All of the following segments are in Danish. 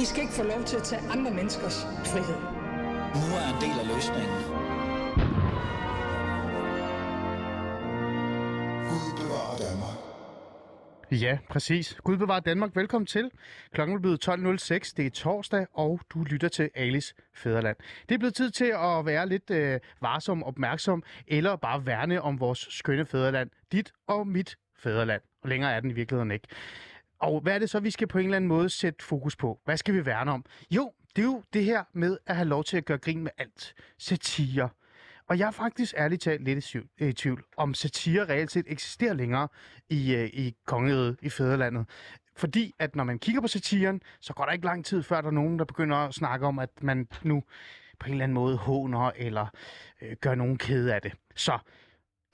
I skal ikke få lov til at tage andre menneskers frihed. Nu er en del af løsningen. Gud bevarer Danmark. Ja, præcis. Gud bevarer Danmark. Velkommen til. Klokken er blevet 12.06. Det er torsdag, og du lytter til Alice Fæderland. Det er blevet tid til at være lidt øh, varsom, opmærksom, eller bare værne om vores skønne fæderland. Dit og mit fæderland. Og længere er den i virkeligheden ikke. Og hvad er det så, vi skal på en eller anden måde sætte fokus på? Hvad skal vi værne om? Jo, det er jo det her med at have lov til at gøre grin med alt. Satire. Og jeg er faktisk ærligt talt lidt i tvivl, om satire reelt set eksisterer længere i, øh, i kongeriget, i fædrelandet. Fordi at når man kigger på satiren, så går der ikke lang tid, før der er nogen, der begynder at snakke om, at man nu på en eller anden måde håner eller øh, gør nogen kede af det. Så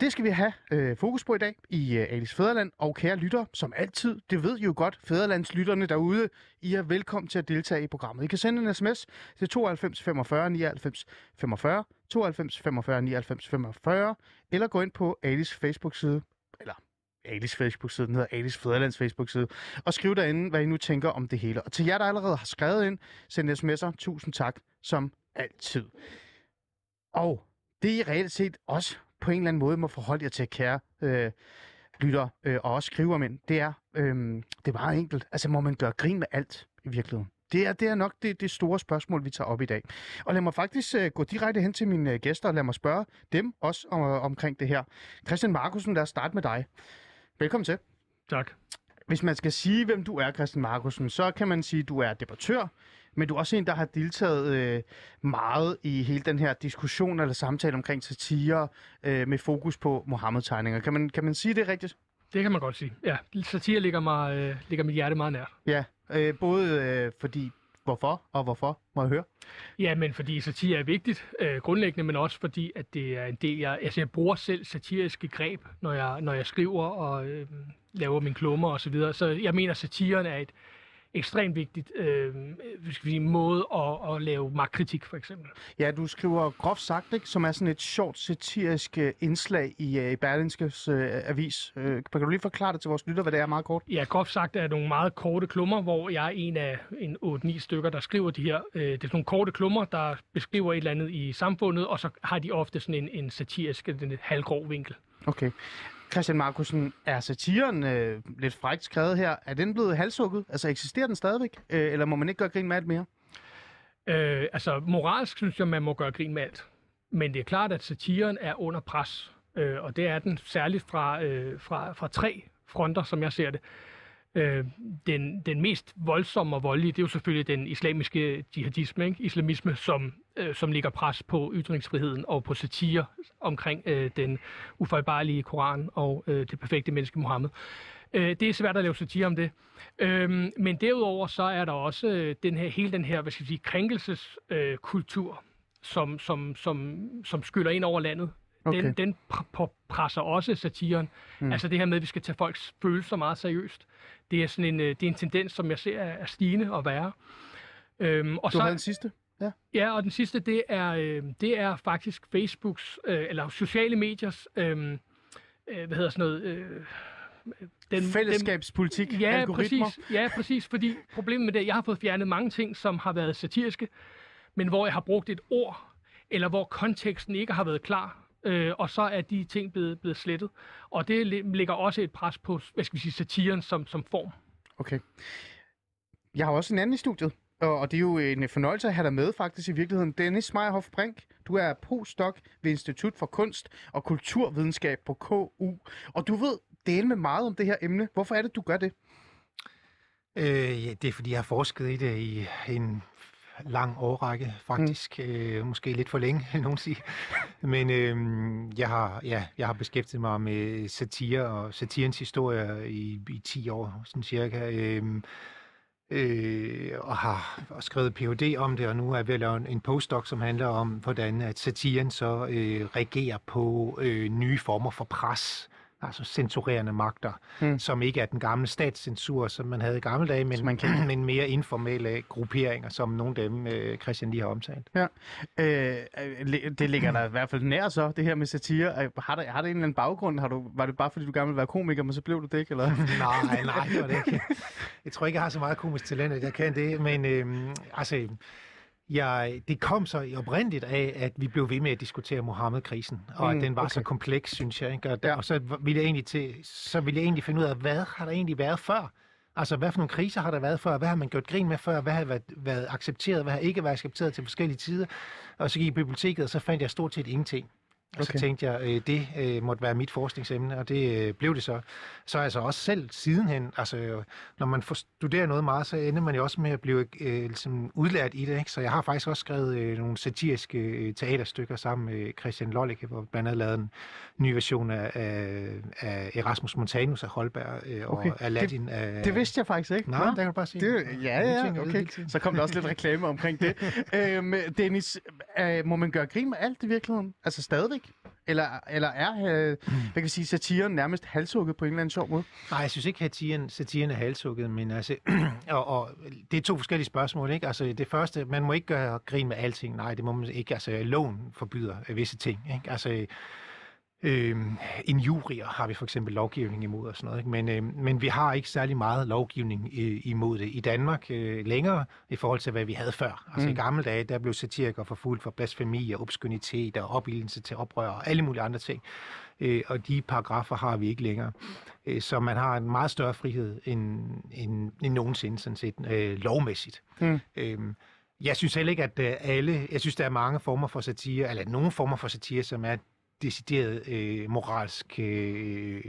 det skal vi have øh, fokus på i dag i øh, Alice Fæderland. Og kære lytter, som altid, det ved I jo godt, Fæderlandslytterne derude, I er velkommen til at deltage i programmet. I kan sende en sms til 92 45 99 45, 92 45 99 45, eller gå ind på Alice Facebook-side, eller Alice Facebook-side, den hedder Alice Fæderlands Facebook-side, og skriv derinde, hvad I nu tænker om det hele. Og til jer, der allerede har skrevet ind, send sms'er. Tusind tak, som altid. Og det I reelt set også på en eller anden måde må forholde jer til, kære øh, lytter øh, og også skriver ind, det er, øh, det er meget enkelt. Altså, må man gøre grin med alt i virkeligheden? Det er, det er nok det, det store spørgsmål, vi tager op i dag. Og lad mig faktisk øh, gå direkte hen til mine øh, gæster, og lad mig spørge dem også om, omkring det her. Christian Markusen, lad os starte med dig. Velkommen til. Tak. Hvis man skal sige, hvem du er, Christian Markusen, så kan man sige, at du er debattør, men du er også en, der har deltaget øh, meget i hele den her diskussion eller samtale omkring satire øh, med fokus på Mohammed-tegninger. Kan man, kan man sige det rigtigt? Det kan man godt sige. Ja, satire ligger, mig, øh, ligger mit hjerte meget nært. Ja, øh, både øh, fordi hvorfor og hvorfor, må jeg høre? Ja, men fordi satire er vigtigt, øh, grundlæggende, men også fordi, at det er en del, jeg, altså jeg bruger selv satiriske greb, når jeg, når jeg skriver og øh, laver mine klummer og så videre. Så jeg mener, at satiren er et ekstremt vigtigt øh, skal vi sige, måde at, at lave magtkritik, for eksempel. Ja, du skriver groft sagt, ikke, som er sådan et sjovt satirisk øh, indslag i, øh, i Berlingskes øh, avis. Øh, kan du lige forklare det til vores lytter, hvad det er meget kort? Ja, groft sagt er nogle meget korte klummer, hvor jeg er en af en 8-9 stykker, der skriver de her. Øh, det er sådan nogle korte klummer, der beskriver et eller andet i samfundet, og så har de ofte sådan en, en satirisk, en halvgrov vinkel. Okay. Christian Markusen, er satiren øh, lidt frækt skrevet her, er den blevet halshugget? Altså eksisterer den stadigvæk? Øh, eller må man ikke gøre grin med alt mere? Øh, altså, moralsk synes jeg, man må gøre grin med alt. Men det er klart, at satiren er under pres. Øh, og det er den særligt fra, øh, fra, fra tre fronter, som jeg ser det. Øh, den, den mest voldsomme og voldelige, det er jo selvfølgelig den islamiske jihadisme, ikke? islamisme, som, øh, som ligger pres på ytringsfriheden og på satire omkring øh, den ufejlbarlige Koran og øh, det perfekte menneske Mohammed. Øh, det er svært at lave satire om det. Øh, men derudover så er der også øh, den her, hele den her hvad skal jeg sige, krænkelseskultur, øh, som, som, som, som skyller ind over landet. Okay. Den, den pr- presser også satiren. Mm. Altså det her med, at vi skal tage folks følelser meget seriøst. Det er sådan en, øh, det er en tendens, som jeg ser er stigende og værre. Øhm, og Du så... havde den sidste? Ja. Ja, og den sidste, det er, øh, det er faktisk Facebooks, øh, eller sociale mediers, øh, øh, hvad hedder sådan noget... Øh, den, Fællesskabspolitik, den, ja, algoritmer. Præcis, ja, præcis, fordi problemet med det, jeg har fået fjernet mange ting, som har været satiriske, men hvor jeg har brugt et ord, eller hvor konteksten ikke har været klar, øh, og så er de ting blevet, blevet slettet. Og det lægger også et pres på, hvad skal vi sige, satiren som, som form. Okay. Jeg har også en anden i studiet, og og det er jo en fornøjelse at have dig med faktisk i virkeligheden. Dennis Meyerhoff Brink, du er postdoc ved Institut for Kunst og Kulturvidenskab på KU, og du ved dele med meget om det her emne. Hvorfor er det, du gør det? Øh, ja, det er fordi, jeg har forsket i det i en lang årrække, faktisk. Mm. Øh, måske lidt for længe, vil nogen sige. Men øh, jeg, har, ja, jeg har beskæftiget mig med satire og satirens historie i, i 10 år, sådan cirka. Øh, øh, og har skrevet Ph.D. om det, og nu er jeg ved at lave en postdoc, som handler om, hvordan at satiren så øh, reagerer på øh, nye former for pres altså censurerende magter, Mm. som ikke er den gamle statscensur, som man havde i gamle dage, men, man kender. men mere informelle grupperinger, som nogle af dem, øh, Christian lige har omtalt. Øh, øh, li- det ligger der i hvert fald nær så, det her med satire. Øh, Har det, har det en eller anden baggrund? Har du, var det bare, fordi du gerne ville være komiker, men så blev du det ikke? Eller? nej, nej, det var det ikke. Jeg tror ikke, jeg har så meget komisk talent, at jeg kan det, men øh, altså... Jeg, det kom så oprindeligt af, at vi blev ved med at diskutere Mohammed-krisen, og Mm, at den var okay. så kompleks, synes jeg. Ikke? Og, der, Ja. og så ville jeg egentlig til, så ville jeg egentlig finde ud af, hvad har der egentlig været før? Altså, hvad for nogle kriser har der været før? Hvad har man gjort grin med før? Hvad har været, været accepteret? Hvad har ikke været accepteret til forskellige tider? Og så gik jeg i biblioteket, og så fandt jeg stort set ingenting. Og Okay. så tænkte jeg, øh, det øh, måtte være mit forskningsemne, og det øh, blev det så. Så altså også selv sidenhen, altså øh, når man får studerer noget meget, så ender man jo også med at blive øh, ligesom udlært i det. Ikke? Så jeg har faktisk også skrevet øh, nogle satiriske øh, teaterstykker sammen med Christian Lollicke, hvor blandt andet lavet en ny version af, af, af Erasmus Montanus af Holberg øh, Okay. og Aladdin af... Det vidste jeg faktisk ikke. Nej, der kan du bare sige. Det, ja, ja, okay. Så kom der også lidt reklame omkring det. øhm, Dennis, øh, må man gøre grin med alt i virkeligheden? Altså stadigvæk? Eller, eller er, øh, hvad kan vi sige, satiren nærmest halshugget på en eller anden sjov måde? Nej, jeg synes ikke, at satiren, satiren er halshugget, men altså, og, og, det er to forskellige spørgsmål, ikke? Altså, det første, man må ikke gøre grin med alting. Nej, det må man ikke. Altså, loven forbyder øh, visse ting, ikke? Altså, øh, injurier har vi for eksempel lovgivning imod og sådan noget, ikke? Men, øh, men vi har ikke særlig meget lovgivning øh, imod det i Danmark øh, længere i forhold til, hvad vi havde før. Altså, Mm. i gamle dage, der blev satirikere forfulgt for blasfemi og obskønitet og opildelse til oprør og alle mulige andre ting. Øh, og de paragrafer har vi ikke længere. Øh, så man har en meget større frihed end, end, end nogensinde, sådan set, øh, lovmæssigt. Mm. Øhm, jeg synes heller ikke, at øh, alle... Jeg synes, der er mange former for satire, eller nogle former for satire, som er decideret øh, moralsk øh,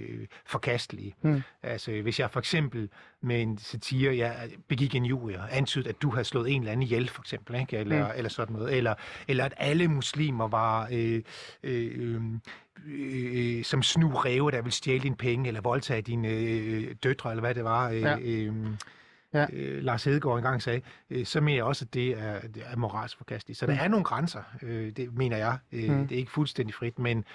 forkastelige. Mm. Altså, hvis jeg for eksempel med en satire, jeg begik en jury og antydede, at du havde slået en eller anden ihjel, for eksempel, ikke? Eller, Mm. eller sådan noget. Eller, eller at alle muslimer var øh, øh, øh, øh, som snu ræve, der ville stjæle dine penge, eller voldtage dine øh, døtre, eller hvad det var. Øh, Ja. øh, Ja. øh, Lars Hedegaard engang sagde, øh, så mener jeg også, at det er, det er moralsk forkasteligt. Så der er nogle grænser, øh, det mener jeg. Øh, Mm. Det er ikke fuldstændig frit, men,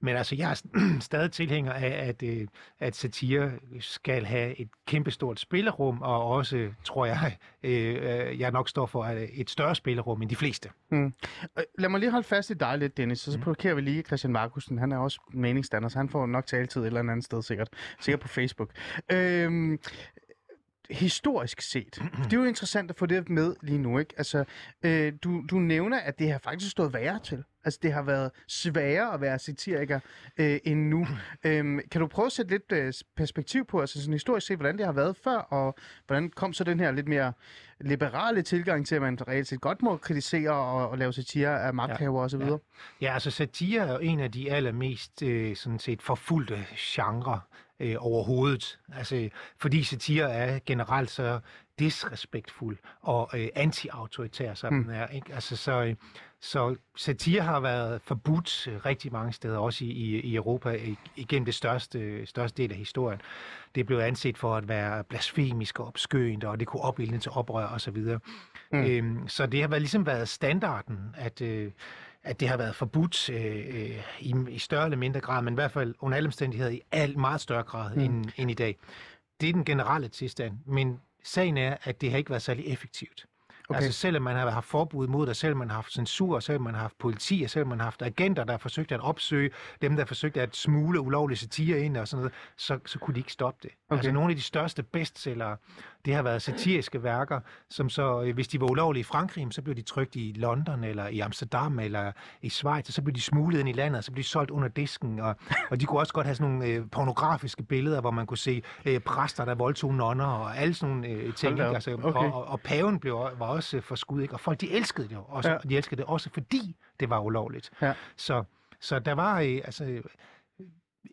men altså, jeg er stadig tilhænger af, at, øh, at satire skal have et kæmpestort spillerum, og også, tror jeg, øh, øh, jeg nok står for et større spillerum end de fleste. Øh, Lad mig lige holde fast i dig lidt, Dennis, og så provokerer vi lige Christian Markusen. Han er også meningsdanner, så han får nok taletid et eller andet sted sikkert. Sikkert på Facebook. Øhm, historisk set, det er jo interessant at få det med lige nu, ikke? Altså, øh, du, du nævner, at det har faktisk stået værre til. Altså, det har været sværere at være satiriker øh, end nu. Øhm, kan du prøve at sætte lidt øh, perspektiv på, altså sådan historisk set, hvordan det har været før, og hvordan kom så den her lidt mere liberale tilgang til, at man reelt set godt må kritisere og, og lave satire af magthaver osv.? Ja. Ja, altså satire er jo en af de allermest øh, sådan set forfulgte genre øh, overhovedet. Altså, fordi satire er generelt så disrespektfuld og øh, anti-autoritær, som Mm. mm. den er. Ikke? Altså, så, øh, så satire har været forbudt øh, rigtig mange steder, også i, i, i Europa, igennem det største, største del af historien. Det blev anset for at være blasfemisk og opskøent, og det kunne opildne til oprør osv. Mm. Mm. Øhm, så det har været, ligesom været standarden, at, øh, at det har været forbudt øh, øh, i, i større eller mindre grad, men i hvert fald under alle omstændigheder i alt meget større grad Mm. end, end i dag. Det er den generelle tilstand, men sagen er, at det har ikke været særlig effektivt. Okay. Altså selvom man har haft forbud mod det, selvom man har haft censur, selvom man har haft politi, og selvom man har haft agenter, der har forsøgt at opsøge dem, der har forsøgt at smule ulovlige satire ind og sådan noget, så, så kunne de ikke stoppe det. Okay. Altså nogle af de største bestsellere, det har været satiriske værker, som så, øh, hvis de var ulovlige i Frankrig, så blev de trykt i London, eller i Amsterdam, eller i Schweiz, og så blev de smuglet ind i landet, og så blev de solgt under disken, og, og de kunne også godt have sådan nogle øh, pornografiske billeder, hvor man kunne se øh, præster, der voldtog nonner, og alle sådan nogle øh, ting. op. Ikke? Altså, Okay. og, og, og paven blev, var også øh, forskudt, ikke? og folk de elskede det også, ja. og de elskede det også, fordi det var ulovligt. Ja. Så, så der var, øh, altså,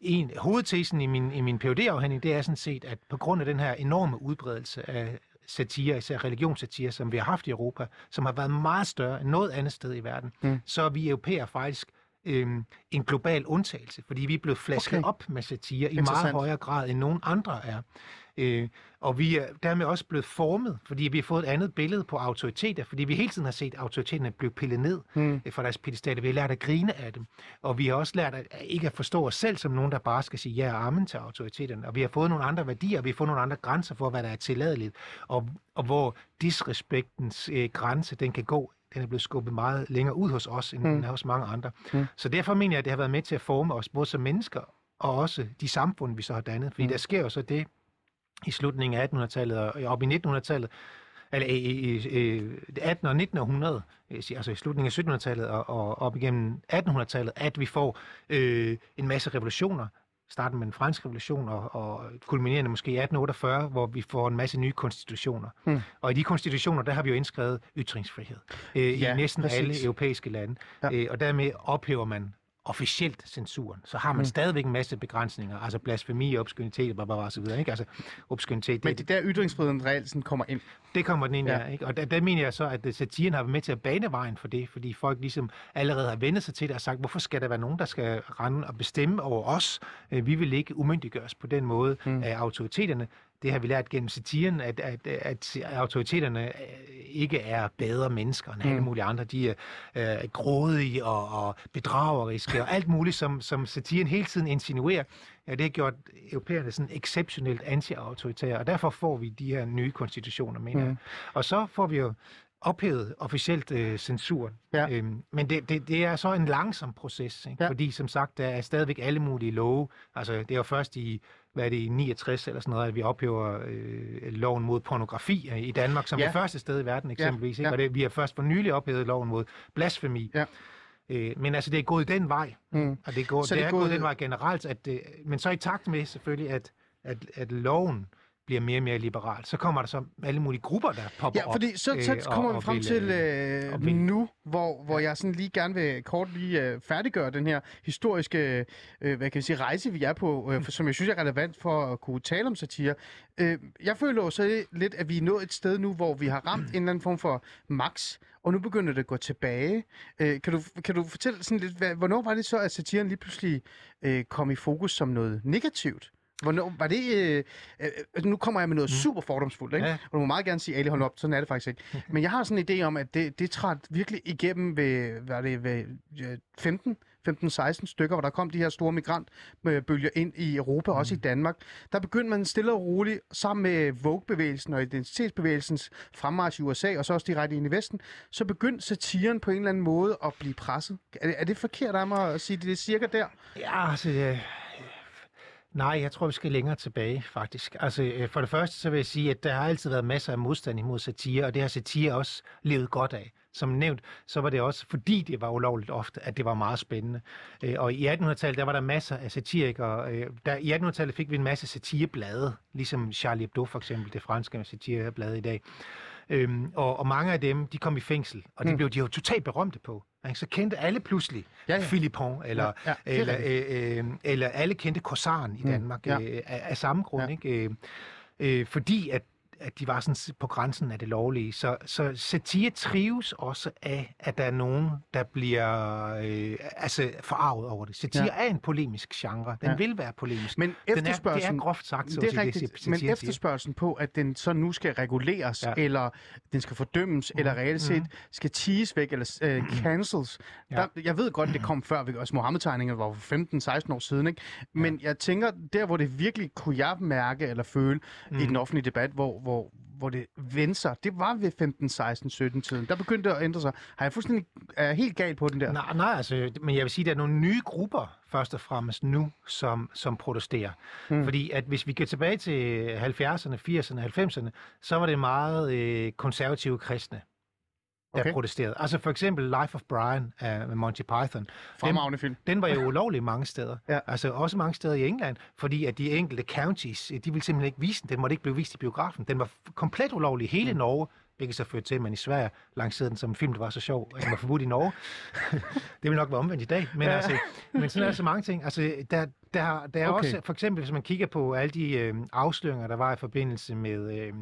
en, hovedtesen i min, i min phd afhandling det er sådan set, at på grund af den her enorme udbredelse af satire, især religionssatire, som vi har haft i Europa, som har været meget større end noget andet sted i verden, Mm. så er vi europæer faktisk øhm, en global undtagelse, fordi vi er blevet flasket Okay. op med satire i meget højere grad, end nogen andre er. Øh, og vi er dermed også blevet formet, fordi vi har fået et andet billede på autoriteter, fordi vi hele tiden har set autoriteterne blive pillet ned mm. fra deres pedestater. Vi har lært at grine af dem, og vi har også lært at ikke at forstå os selv som nogen, der bare skal sige ja og amen til autoriteterne. Og vi har fået nogle andre værdier, og vi har fået nogle andre grænser for, hvad der er tilladeligt, og, og hvor disrespektens øh, grænse, den kan gå den er blevet skubbet meget længere ud hos os, end mm. den er hos mange andre. Mm. Så derfor mener jeg, at det har været med til at forme os, både som mennesker, og også de samfund, vi så har dannet. Fordi mm. der sker jo så det i slutningen af 1800-tallet og op i 1900-tallet, eller i, i, i 18 og 1900, altså i slutningen af 1700-tallet og, og op igennem 1800-tallet, at vi får øh, en masse revolutioner, starten med den franske revolution og, og kulminerende måske i 1848, hvor vi får en masse nye konstitutioner. Hmm. Og i de konstitutioner, der har vi jo indskrevet ytringsfrihed øh, ja, i næsten præcis. alle europæiske lande. Ja. Øh, og dermed ophæver man officielt censuren, så har man mm. stadigvæk en masse begrænsninger, altså blasfemi, obskønitet, bla, bla, bla, og så videre, ikke? Altså, obskønitet, Men det der ytringsfriheden reelt sådan kommer ind? Det kommer den ind, ja. ja ikke? Og der, der mener jeg så, at satiren har været med til at bane vejen for det, fordi folk ligesom allerede har vendt sig til det og sagt, hvorfor skal der være nogen, der skal rende og bestemme over os? Øh, vi vil ikke umyndiggøres på den måde mm. af autoriteterne det har vi lært gennem satiren, at, at, at autoriteterne øh, ikke er bedre mennesker end mm. alle mulige andre. De er øh, grådige og, og bedrageriske og alt muligt, som, som satiren hele tiden insinuerer. Ja, det har gjort europæerne sådan exceptionelt anti-autoritære, og derfor får vi de her nye konstitutioner, mener mm. Og så får vi jo ophævet officielt øh, censuren. Ja. Øhm, men det, det, det er så en langsom proces, ikke? Ja. fordi som sagt, der er stadigvæk alle mulige love. Altså, det er jo først i hvad er det, i 69 eller sådan noget, at vi ophæver øh, loven mod pornografi i Danmark, som ja. er første sted i verden eksempelvis. Ja. Ikke? Og det, vi har først for nylig ophævet loven mod blasfemi. Ja. Øh, men altså, det er gået den vej. Mm. Og det, går, så det, det er gået, gået den vej generelt. At, øh, men så i takt med selvfølgelig, at, at, at loven bliver mere og mere liberal, så kommer der så alle mulige grupper, der popper op. Ja, fordi så, så, så kommer og, vi frem og til øh, og nu, hvor, hvor jeg sådan lige gerne vil kort lige øh, færdiggøre den her historiske øh, hvad kan jeg sige, rejse, vi er på, øh, for, som jeg synes er relevant for at kunne tale om satire. Øh, jeg føler også lidt, at vi er nået et sted nu, hvor vi har ramt en eller anden form for max, og nu begynder det at gå tilbage. Øh, kan, du, kan du fortælle sådan lidt, hvad, hvornår var det så, at satiren lige pludselig øh, kom i fokus som noget negativt? Hvornår, var det... Øh, øh, nu kommer jeg med noget mm. super fordomsfuldt, ikke? Ja. Og du må meget gerne sige, Ali, hold op, sådan er det faktisk ikke. Men jeg har sådan en idé om, at det, det træt virkelig igennem ved, hvad det, ved 15, 15-16 stykker, hvor der kom de her store migrantbølger ind i Europa, mm. også i Danmark. Der begyndte man stille og roligt, sammen med Vogue-bevægelsen og identitetsbevægelsens fremmarsch i USA, og så også direkte ind i Vesten, så begyndte satiren på en eller anden måde at blive presset. Er det, er det forkert af mig at sige, det er cirka der? Ja, altså... Ja Nej, jeg tror, vi skal længere tilbage, faktisk. Altså, øh, for det første, så vil jeg sige, at der har altid været masser af modstand imod satire, og det har satire også levet godt af. Som nævnt, så var det også, fordi det var ulovligt ofte, at det var meget spændende. Øh, og i 1800-tallet, der var der masser af satirikere. Øh, der, I 1800-tallet fik vi en masse satireblade, ligesom Charlie Hebdo for eksempel, det franske satireblade i dag. Øhm, og, og mange af dem, de kom i fængsel, og det mm. blev de jo totalt berømte på. Ikke? Så kendte alle pludselig ja, ja. Philippon, eller, ja, ja, eller, øh, øh, eller alle kendte Korsaren i mm. Danmark mm. ja. øh, af, af samme grund. Ja. Ikke? Øh, øh, fordi at at de var sådan på grænsen af det lovlige. Så, så satire trives også af, at der er nogen, der bliver øh, altså forarvet over det. Satire ja. er en polemisk genre. Den ja. vil være polemisk. Men efterspørgselen, den er, det er groft sagt, så det er rigtigt, det, men efterspørgselen på, at den så nu skal reguleres, ja. eller den skal fordømmes, mm. eller reelt set mm. skal tees væk, eller øh, cancels. Ja. Der, jeg ved godt, det kom før, også Mohammed-tegningerne var for 15-16 år siden, ikke? men ja. jeg tænker, der hvor det virkelig kunne jeg mærke eller føle mm. i den offentlige debat, hvor hvor, hvor det vendte sig, det var ved 15, 16, 17 tiden. Der begyndte det at ændre sig. Har jeg fuldstændig er helt galt på den der? Nej, nej, altså, men jeg vil sige, at der er nogle nye grupper, først og fremmest nu, som, som protesterer. Mm. Fordi at hvis vi går tilbage til 70'erne, 80'erne, 90'erne, så var det meget øh, konservative kristne, der okay. protesterede. Altså for eksempel Life of Brian af Monty Python. Den, film. Den var jo ulovlig mange steder. ja. Altså også mange steder i England, fordi at de enkelte counties, de ville simpelthen ikke vise den. Den måtte ikke blive vist i biografen. Den var komplet ulovlig i hele mm. Norge, hvilket så førte til, at man i Sverige lancerede den som en film, der var så sjov, at den var forbudt i Norge. det vil nok være omvendt i dag, men, ja. altså, men sådan er så mange ting. Altså, der, der, der er okay. også, for eksempel, hvis man kigger på alle de øh, afsløringer, der var i forbindelse med, øh,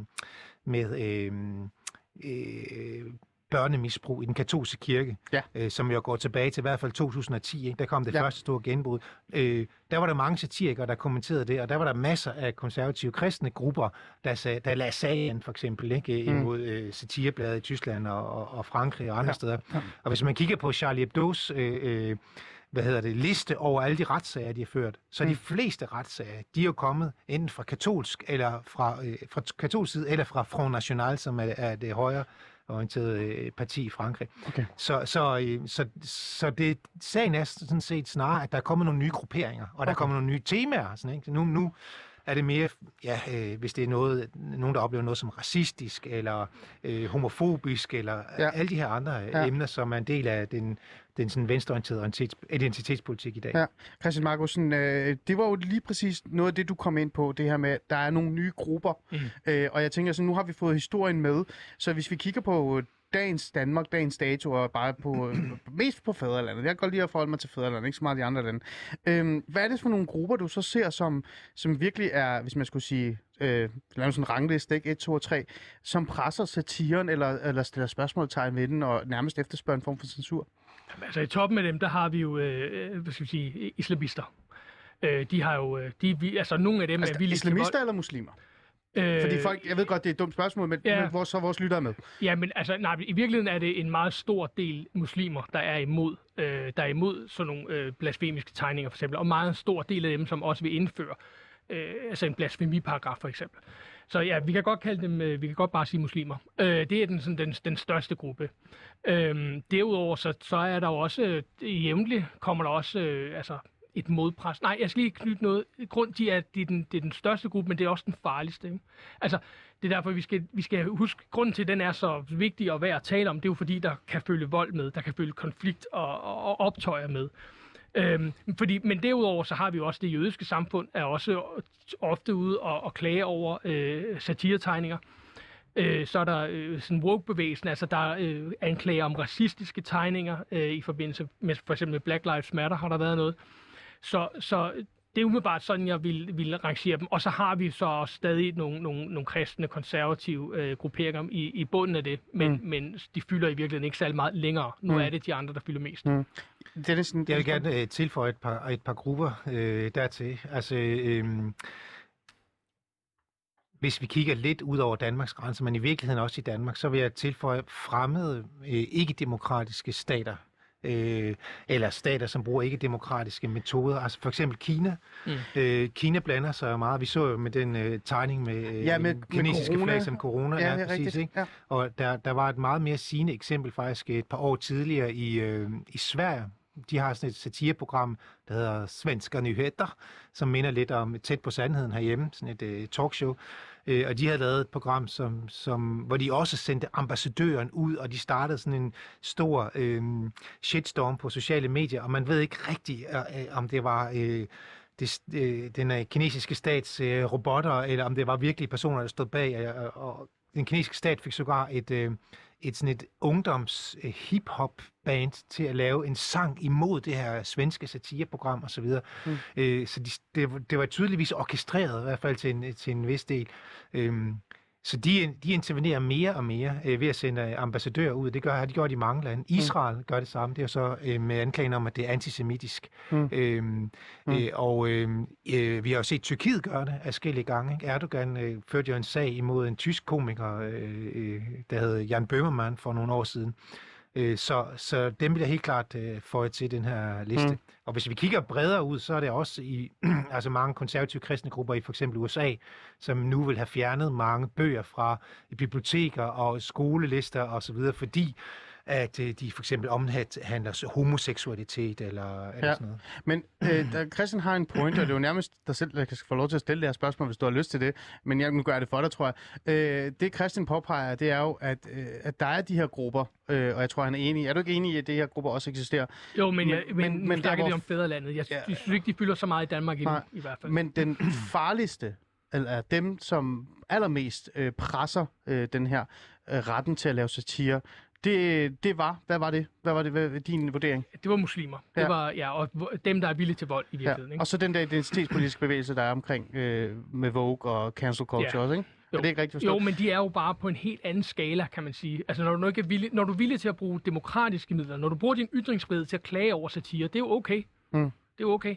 med øh, øh, børnemisbrug i den katolske kirke, Ja. øh, som jo går tilbage til i hvert fald 2010. Ikke? Der kom det Ja. første store genbrud. Øh, der var der mange satirikere, der kommenterede det, og der var der masser af konservative kristne grupper, der, sagde, der lagde sagen for eksempel ikke, Mm. imod øh, satirebladet i Tyskland og, og, og Frankrig og andre Ja. ja. steder. Og hvis man kigger på Charlie Hebdo's øh, øh, hvad hedder det, liste over alle de retssager, de har ført, så er de Mm. fleste retssager, de er jo kommet enten fra katolsk, eller fra, øh, fra katolsk side, eller fra Front National, som er, er det højre orienterede øh, parti i Frankrig. Okay. Så, så, øh, så, så det, sagen er sådan set snarere, at der er kommet nogle nye grupperinger, og der Okay. kommet nogle nye temaer. Sådan, ikke? Nu, nu er det mere, ja, øh, hvis det er noget, nogen, der oplever noget som racistisk, eller øh, homofobisk, eller Ja. alle de her andre øh, Ja. emner, som er en del af den, den sådan venstreorienterede identitets, identitetspolitik i dag. Ja. Christian Markusen, øh, det var jo lige præcis noget af det, du kom ind på, det her med, at der er nogle nye grupper. Mhm. Øh, og jeg tænker, så nu har vi fået historien med. Så hvis vi kigger på dagens Danmark, dagens dato, og bare på, øh, mest på fædrelandet. Jeg kan godt lide at forholde mig til fædrelandet, ikke så meget de andre lande. Øhm, hvad er det for nogle grupper, du så ser, som, som virkelig er, hvis man skulle sige, øh, lave sådan en rangliste, ikke? 1, 2 og 3, som presser satiren, eller, eller stiller spørgsmålstegn ved den, og nærmest efterspørger en form for censur? Jamen, altså i toppen af dem, der har vi jo, øh, hvad skal vi sige, islamister. Øh, de har jo, øh, de, vi, altså nogle af dem Altså, er villige islamister eller muslimer? Øh, Fordi folk, jeg ved godt, det er et dumt spørgsmål, men, ja. Men hvor, så vores lyttere med. Ja, men altså, nej, i virkeligheden er det en meget stor del muslimer, der er imod, øh, der er imod sådan nogle øh, blasfemiske tegninger for eksempel, og meget stor del af dem, som også vil indføre øh, altså en blasfemiparagraf for eksempel. Så ja, vi kan godt kalde dem, øh, vi kan godt bare sige muslimer. Øh, det er den, sådan, den, den største gruppe. Øh, derudover så, så er der jo også, øh, jævnligt kommer der også, øh, altså et modpres. Nej, jeg skal lige knytte noget. Grund til, at det er, den, det er den største gruppe, men det er også den farligste. Ikke? Altså, det er derfor, vi skal, vi skal huske, grunden til, at den er så vigtig og værd at tale om, det er jo fordi, der kan følge vold med, der kan følge konflikt og, og, optøjer med. Øhm, fordi, men derudover så har vi jo også det jødiske samfund, er også ofte ude og, og klage over øh, satiretegninger. Øh, så er der øh, sådan woke-bevægelsen, altså der øh, anklager om racistiske tegninger øh, i forbindelse med for eksempel Black Lives Matter har der været noget. Så, så det er umiddelbart sådan, jeg vil, vil rangere dem. Og så har vi så også stadig nogle, nogle, nogle kristne, konservative øh, grupperinger i, i bunden af det, men, mm. men de fylder i virkeligheden ikke særlig meget længere. Nu Mm. er det de andre, der fylder mest. Mm. En- Jeg vil gerne øh, tilføje et par, et par grupper øh, dertil. Altså, øh, hvis vi kigger lidt ud over Danmarks grænser, men i virkeligheden også i Danmark, så vil jeg tilføje fremmede, øh, ikke-demokratiske stater. Øh, eller stater, som bruger ikke-demokratiske metoder. Altså for eksempel Kina. Mm. Øh, Kina blander sig jo meget. Vi så jo med den øh, tegning med, øh, Ja, med- den med kinesiske corona. flag som corona. Ja, det er præcis, rigtigt. Ikke? Ja. Og der, der var et meget mere sigende eksempel faktisk et par år tidligere i, øh, i Sverige. De har sådan et satireprogram, der hedder Svenska Nyheter, som minder lidt om tæt på sandheden herhjemme, sådan et øh, talkshow. Øh, og de havde lavet et program, som, som, hvor de også sendte ambassadøren ud, og de startede sådan en stor øh, shitstorm på sociale medier, og man ved ikke rigtigt, øh, øh, om det var... Øh, det, øh, den øh, kinesiske stats øh, robotter, eller om det var virkelige personer, der stod bag. Øh, og den kinesiske stat fik sågar et, øh, et, sådan et ungdoms øh, hip-hop band til at lave en sang imod det her svenske satireprogram osv. Mm. Øh, så de, det, var- det var tydeligvis orkestreret, i hvert fald til en, til en vis del. Øhm, så de, de intervenerer mere og mere øh, ved at sende øh, ambassadører ud. Det gør, har de gjort i mange lande. Israel gør det samme. Det er så øh, med anklagen om, at det er antisemitisk. Mm. Øhm, øh, og øh, øh, vi har jo set Tyrkiet gøre det forskellige gange. Ikke? Erdogan øh, førte jo en sag imod en tysk komiker, øh, øh, der hed Jan Böhmermann for nogle år siden. Øh, så, så dem vil jeg helt klart øh, få til den her liste. Mm. Og hvis vi kigger bredere ud, så er det også i altså mange konservative kristne grupper i for eksempel USA, som nu vil have fjernet mange bøger fra biblioteker og skolelister osv., fordi at øh, de for eksempel omhandler homoseksualitet eller, eller Ja. sådan noget. Men øh, der, Christian har en point, og det er jo nærmest dig selv, der kan få lov til at stille det her spørgsmål, hvis du har lyst til det. Men jeg nu gør det for dig, tror jeg. Øh, det Christian påpeger, det er jo, at, øh, at der er de her grupper, øh, og jeg tror, han er enig. Er du ikke enig i, at de her grupper også eksisterer? Jo, men, Men- jeg, men, men- men, der, hvor- vi om fædrelandet. Jeg, Ja. jeg synes ikke, de fylder så meget i Danmark Nej. i hvert fald. Men den farligste, eller dem, som allermest øh, presser øh, den her øh, retten til at lave satire, det, det var, hvad var det? Hvad var det, hvad, din vurdering? Det var muslimer. Det Ja. var, ja, og dem, der er villige til vold i virkeligheden. Ja. Ikke? Og så den der identitetspolitiske bevægelse, der er omkring øh, med Vogue og cancel culture Ja. også, ikke? Er det ikke rigtigt Jo, forstået? men de er jo bare på en helt anden skala, kan man sige. Altså, når du, ikke er villig, når du er villig til at bruge demokratiske midler, når du bruger din ytringsfrihed til at klage over satire, det er jo okay. Mm. Det er jo okay.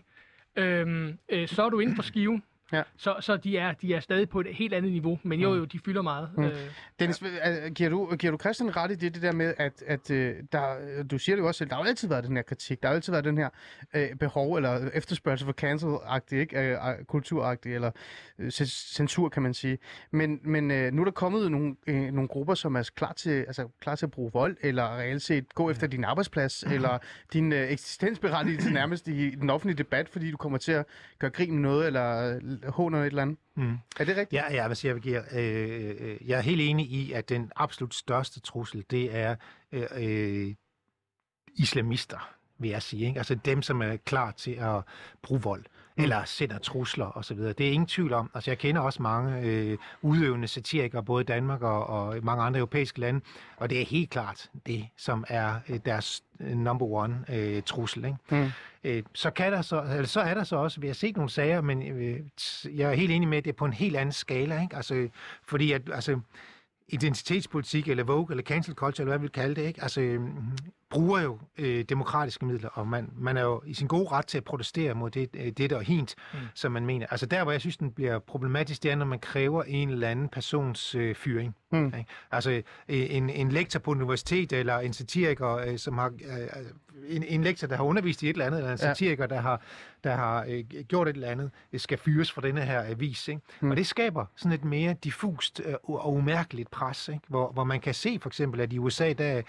Øhm, øh, så er du inden for skiven. Ja. Så, så de, er, de er stadig på et helt andet niveau. Men jo, jo, de fylder meget. Mm. Øh, Dennis, ja. giver, du, giver du Christian ret i det, det der med, at, at øh, der, du siger det jo også selv, der har jo altid været den her kritik, der har altid været den her øh, behov eller efterspørgsel for cancel-agtig, ikke? Øh, kulturagtig eller øh, cens- censur, kan man sige. Men, men øh, nu er der kommet nogle, øh, nogle grupper, som er klar til, altså, klar til at bruge vold, eller reelt set gå efter din arbejdsplads, eller din øh, eksistensberettigelse nærmest i, i den offentlige debat, fordi du kommer til at gøre grin med noget, eller øh, håne et eller andet. Mm. Er det rigtigt? Ja, ja, hvad siger jeg, Gear? Øh, øh, jeg er helt enig i, at den absolut største trussel, det er øh, øh, islamister, vil jeg sige. Ikke? Altså dem, som er klar til at bruge vold, mm. eller sender trusler osv. Det er ingen tvivl om. Altså jeg kender også mange øh, udøvende satirikere, både i Danmark og, og mange andre europæiske lande, og det er helt klart det, som er øh, deres øh, number one øh, trussel. Ikke? Mm. Øh, så, kan der så, eller så er der så også, vi har set nogle sager, men øh, jeg er helt enig med, at det er på en helt anden skala. Ikke? Altså, fordi at, altså, identitetspolitik, eller vogue, eller cancel culture, eller hvad vi vil kalde det, ikke? Altså, bruger jo øh, demokratiske midler, og man, man er jo i sin gode ret til at protestere mod det, øh, det og hint, mm. som man mener. Altså der, hvor jeg synes, den bliver problematisk, det er, når man kræver en eller anden persons øh, fyring. Mm. Ikke? Altså øh, en, en lektor på universitet, eller en satiriker, øh, som har... Øh, en, en lektor, der har undervist i et eller andet, eller en Ja. satiriker, der har, der har øh, gjort et eller andet, øh, skal fyres fra denne her avis. Ikke? Mm. Og det skaber sådan et mere diffust øh, og umærkeligt pres, ikke? Hvor, hvor man kan se for eksempel, at i USA, der øh,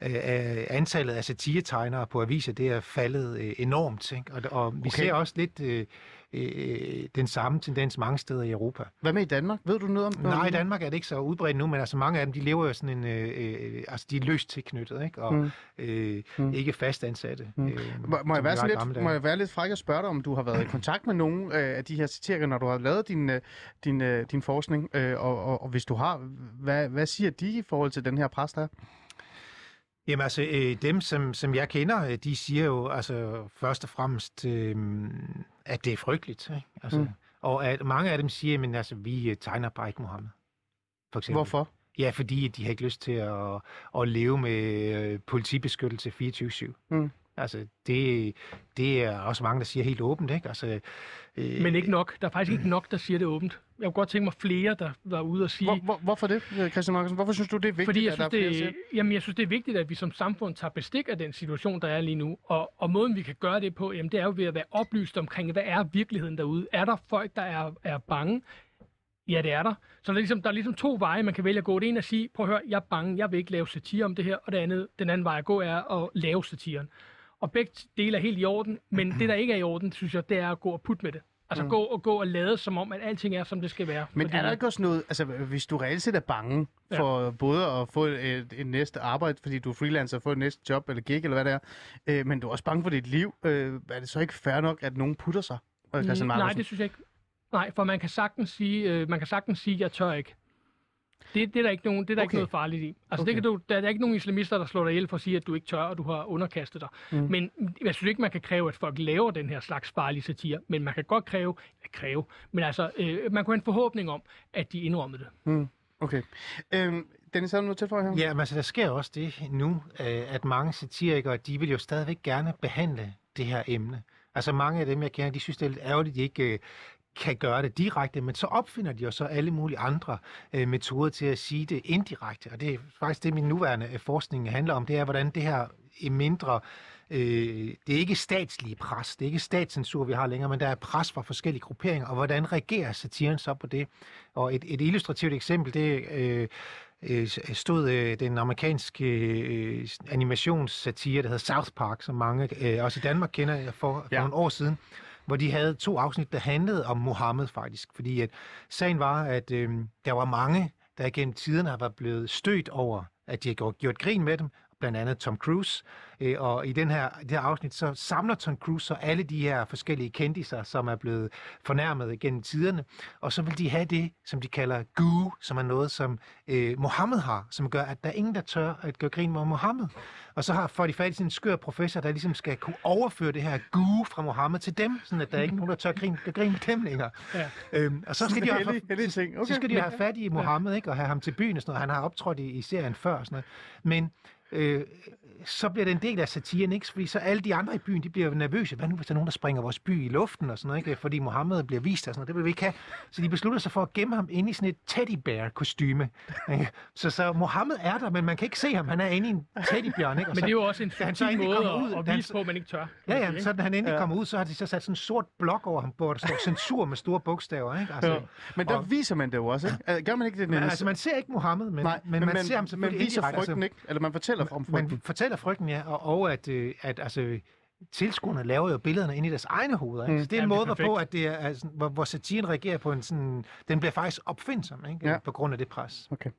er antallet af satiretegnere på aviser, det er faldet øh, enormt. Ikke? Og, og vi Okay. ser også lidt øh, øh, den samme tendens mange steder i Europa. Hvad med i Danmark? Ved du noget om Nej, i Danmark er det ikke så udbredt nu, men altså mange af dem, de lever jo sådan en, øh, øh, altså de er løst tilknyttet, ikke? Og Mm. Øh, Mm. ikke fast ansatte. Mm. Øh, Må, må, jeg være de så var i lidt, må jeg være lidt fræk og spørge dig, om du har været i kontakt med nogen øh, af de her satirikere, når du har lavet din, øh, din, øh, din forskning? Øh, og, og, og hvis du har, hvad, hvad siger de i forhold til den her pres, der er? Jamen altså, øh, dem som, som jeg kender, øh, de siger jo altså først og fremmest, øh, at det er frygteligt. Ikke? Altså, Mm. Og at mange af dem siger, men altså, vi øh, tegner bare ikke Mohammed. For eksempel. Hvorfor? Ja, fordi de har ikke lyst til at, at leve med øh, politibeskyttelse 24-7. Mm. Altså, det, det er også mange, der siger helt åbent, ikke? Altså, øh, men ikke nok. Der er faktisk ikke nok, der siger det åbent. Jeg kunne godt tænke mig flere, der var ude og sige... Hvor, hvor, hvorfor det, Christian Markusen? Hvorfor synes du, det er vigtigt, Fordi jeg at der synes, er flere det, jamen, jeg synes, det er vigtigt, at vi som samfund tager bestik af den situation, der er lige nu. Og, og måden, vi kan gøre det på, jamen, det er jo ved at være oplyst omkring, hvad er virkeligheden derude. Er der folk, der er, er bange? Ja, det er der. Så der er, ligesom, der er ligesom to veje, man kan vælge at gå. Det ene er at sige, prøv at høre, jeg er bange, jeg vil ikke lave satire om det her. Og det andet, den anden vej at gå er at lave satiren. Og begge dele er helt i orden, men det, der ikke er i orden, synes jeg, det er at gå og putte med det. Altså mm. gå og gå og lade som om, at alting er, som det skal være. Men er der ikke også noget, altså hvis du reelt set er bange for ja. både at få et, et næste arbejde, fordi du er freelancer, få et næste job eller gig, eller hvad det er, øh, men du er også bange for dit liv, øh, er det så ikke fair nok, at nogen putter sig? Øh, Mm, Nej, det synes jeg ikke. Nej, for man kan sagtens sige, øh, man kan sagtens sige, jeg tør ikke. Det, det er der ikke, nogen, det er der okay. Ikke noget farligt i. Altså, Okay. det kan du, der, der er ikke nogen islamister, der slår dig ihjel for at sige, at du ikke tør, og du har underkastet dig. Mm. Men jeg synes ikke, man kan kræve, at folk laver den her slags farlige satire. Men man kan godt kræve, ja, kræve, men altså, øh, man kunne have en forhåbning om, at de indrømmede det. Mm. Okay. Øhm, Dennis, har du noget til for her? Ja, men altså, der sker også det nu, øh, at mange satirikere, de vil jo stadigvæk gerne behandle det her emne. Altså mange af dem, jeg kender, de synes, det er lidt ærgerligt, at de ikke øh, kan gøre det direkte, men så opfinder de jo så alle mulige andre øh, metoder til at sige det indirekte. Og det er faktisk det, min nuværende øh, forskning handler om, det er, hvordan det her i mindre Øh, det er ikke statslige pres, det er ikke statscensur, vi har længere, men der er pres fra forskellige grupperinger, og hvordan reagerer satiren så på det? Og et, et illustrativt eksempel, det øh, øh, stod øh, den amerikanske øh, animationssatire, der hedder South Park, som mange øh, også i Danmark kender for, for Ja. ja. nogle år siden, hvor de havde to afsnit, der handlede om Mohammed faktisk. Fordi at sagen var, at øh, der var mange, der gennem tiderne har været blevet stødt over, at de har gjort, gjort grin med dem, blandt andet Tom Cruise. Øh, og i den her, det her afsnit, så samler Tom Cruise så alle de her forskellige kendiser, som er blevet fornærmet gennem tiderne. Og så vil de have det, som de kalder goo, som er noget, som øh, Mohammed har, som gør, at der er ingen, der tør at gøre grin med Mohammed. Og så har, får de fat i en skør professor, der ligesom skal kunne overføre det her goo fra Mohammed til dem, sådan at der er ikke nogen, der tør grine, gøre grin med dem længere. Ja. Øhm, og så skal de, Heldig- have, heldig ting. Okay. så skal de have fat i Mohammed, ikke? og have ham til byen og sådan noget. Han har optrådt i, i serien før og sådan noget. Men øh, så bliver det en del af satiren, ikke? Fordi så alle de andre i byen, de bliver nervøse. Hvad nu, hvis der er nogen, der springer vores by i luften og sådan noget, ikke? Fordi Mohammed bliver vist og sådan noget. Det vil vi ikke have. Så de beslutter sig for at gemme ham inde i sådan et teddybear-kostyme. ikke? Så, så Mohammed er der, men man kan ikke se ham. Han er inde i en teddybjørn, ikke? Og Men så, det er jo også en han så måde kommer ud, at, at vise så- på, at man ikke tør. Ja, ja, så da han endelig ja. kommer ud, så har de så sat sådan en sort blok over ham, hvor der står censur med store bogstaver, ikke? Altså, Ja. Men der og- viser man det jo også, ikke? Øh, Gør man ikke det, men, altså, man ser ikke Mohammed, men, Nej, men, man ser ham man selvfølgelig viser indirekte, altså- frygten, ikke? Eller man fortæller om frygten. Fortæller frygten, ja, og, og at, øh, at altså, tilskuerne laver jo billederne ind i deres egne hoveder. Ikke? Mm. Så det er en er måde, hvorpå, at det er, altså, hvor, hvor satiren reagerer på en sådan... Den bliver faktisk opfindsom, ikke? Ja. På grund af det pres. Okay.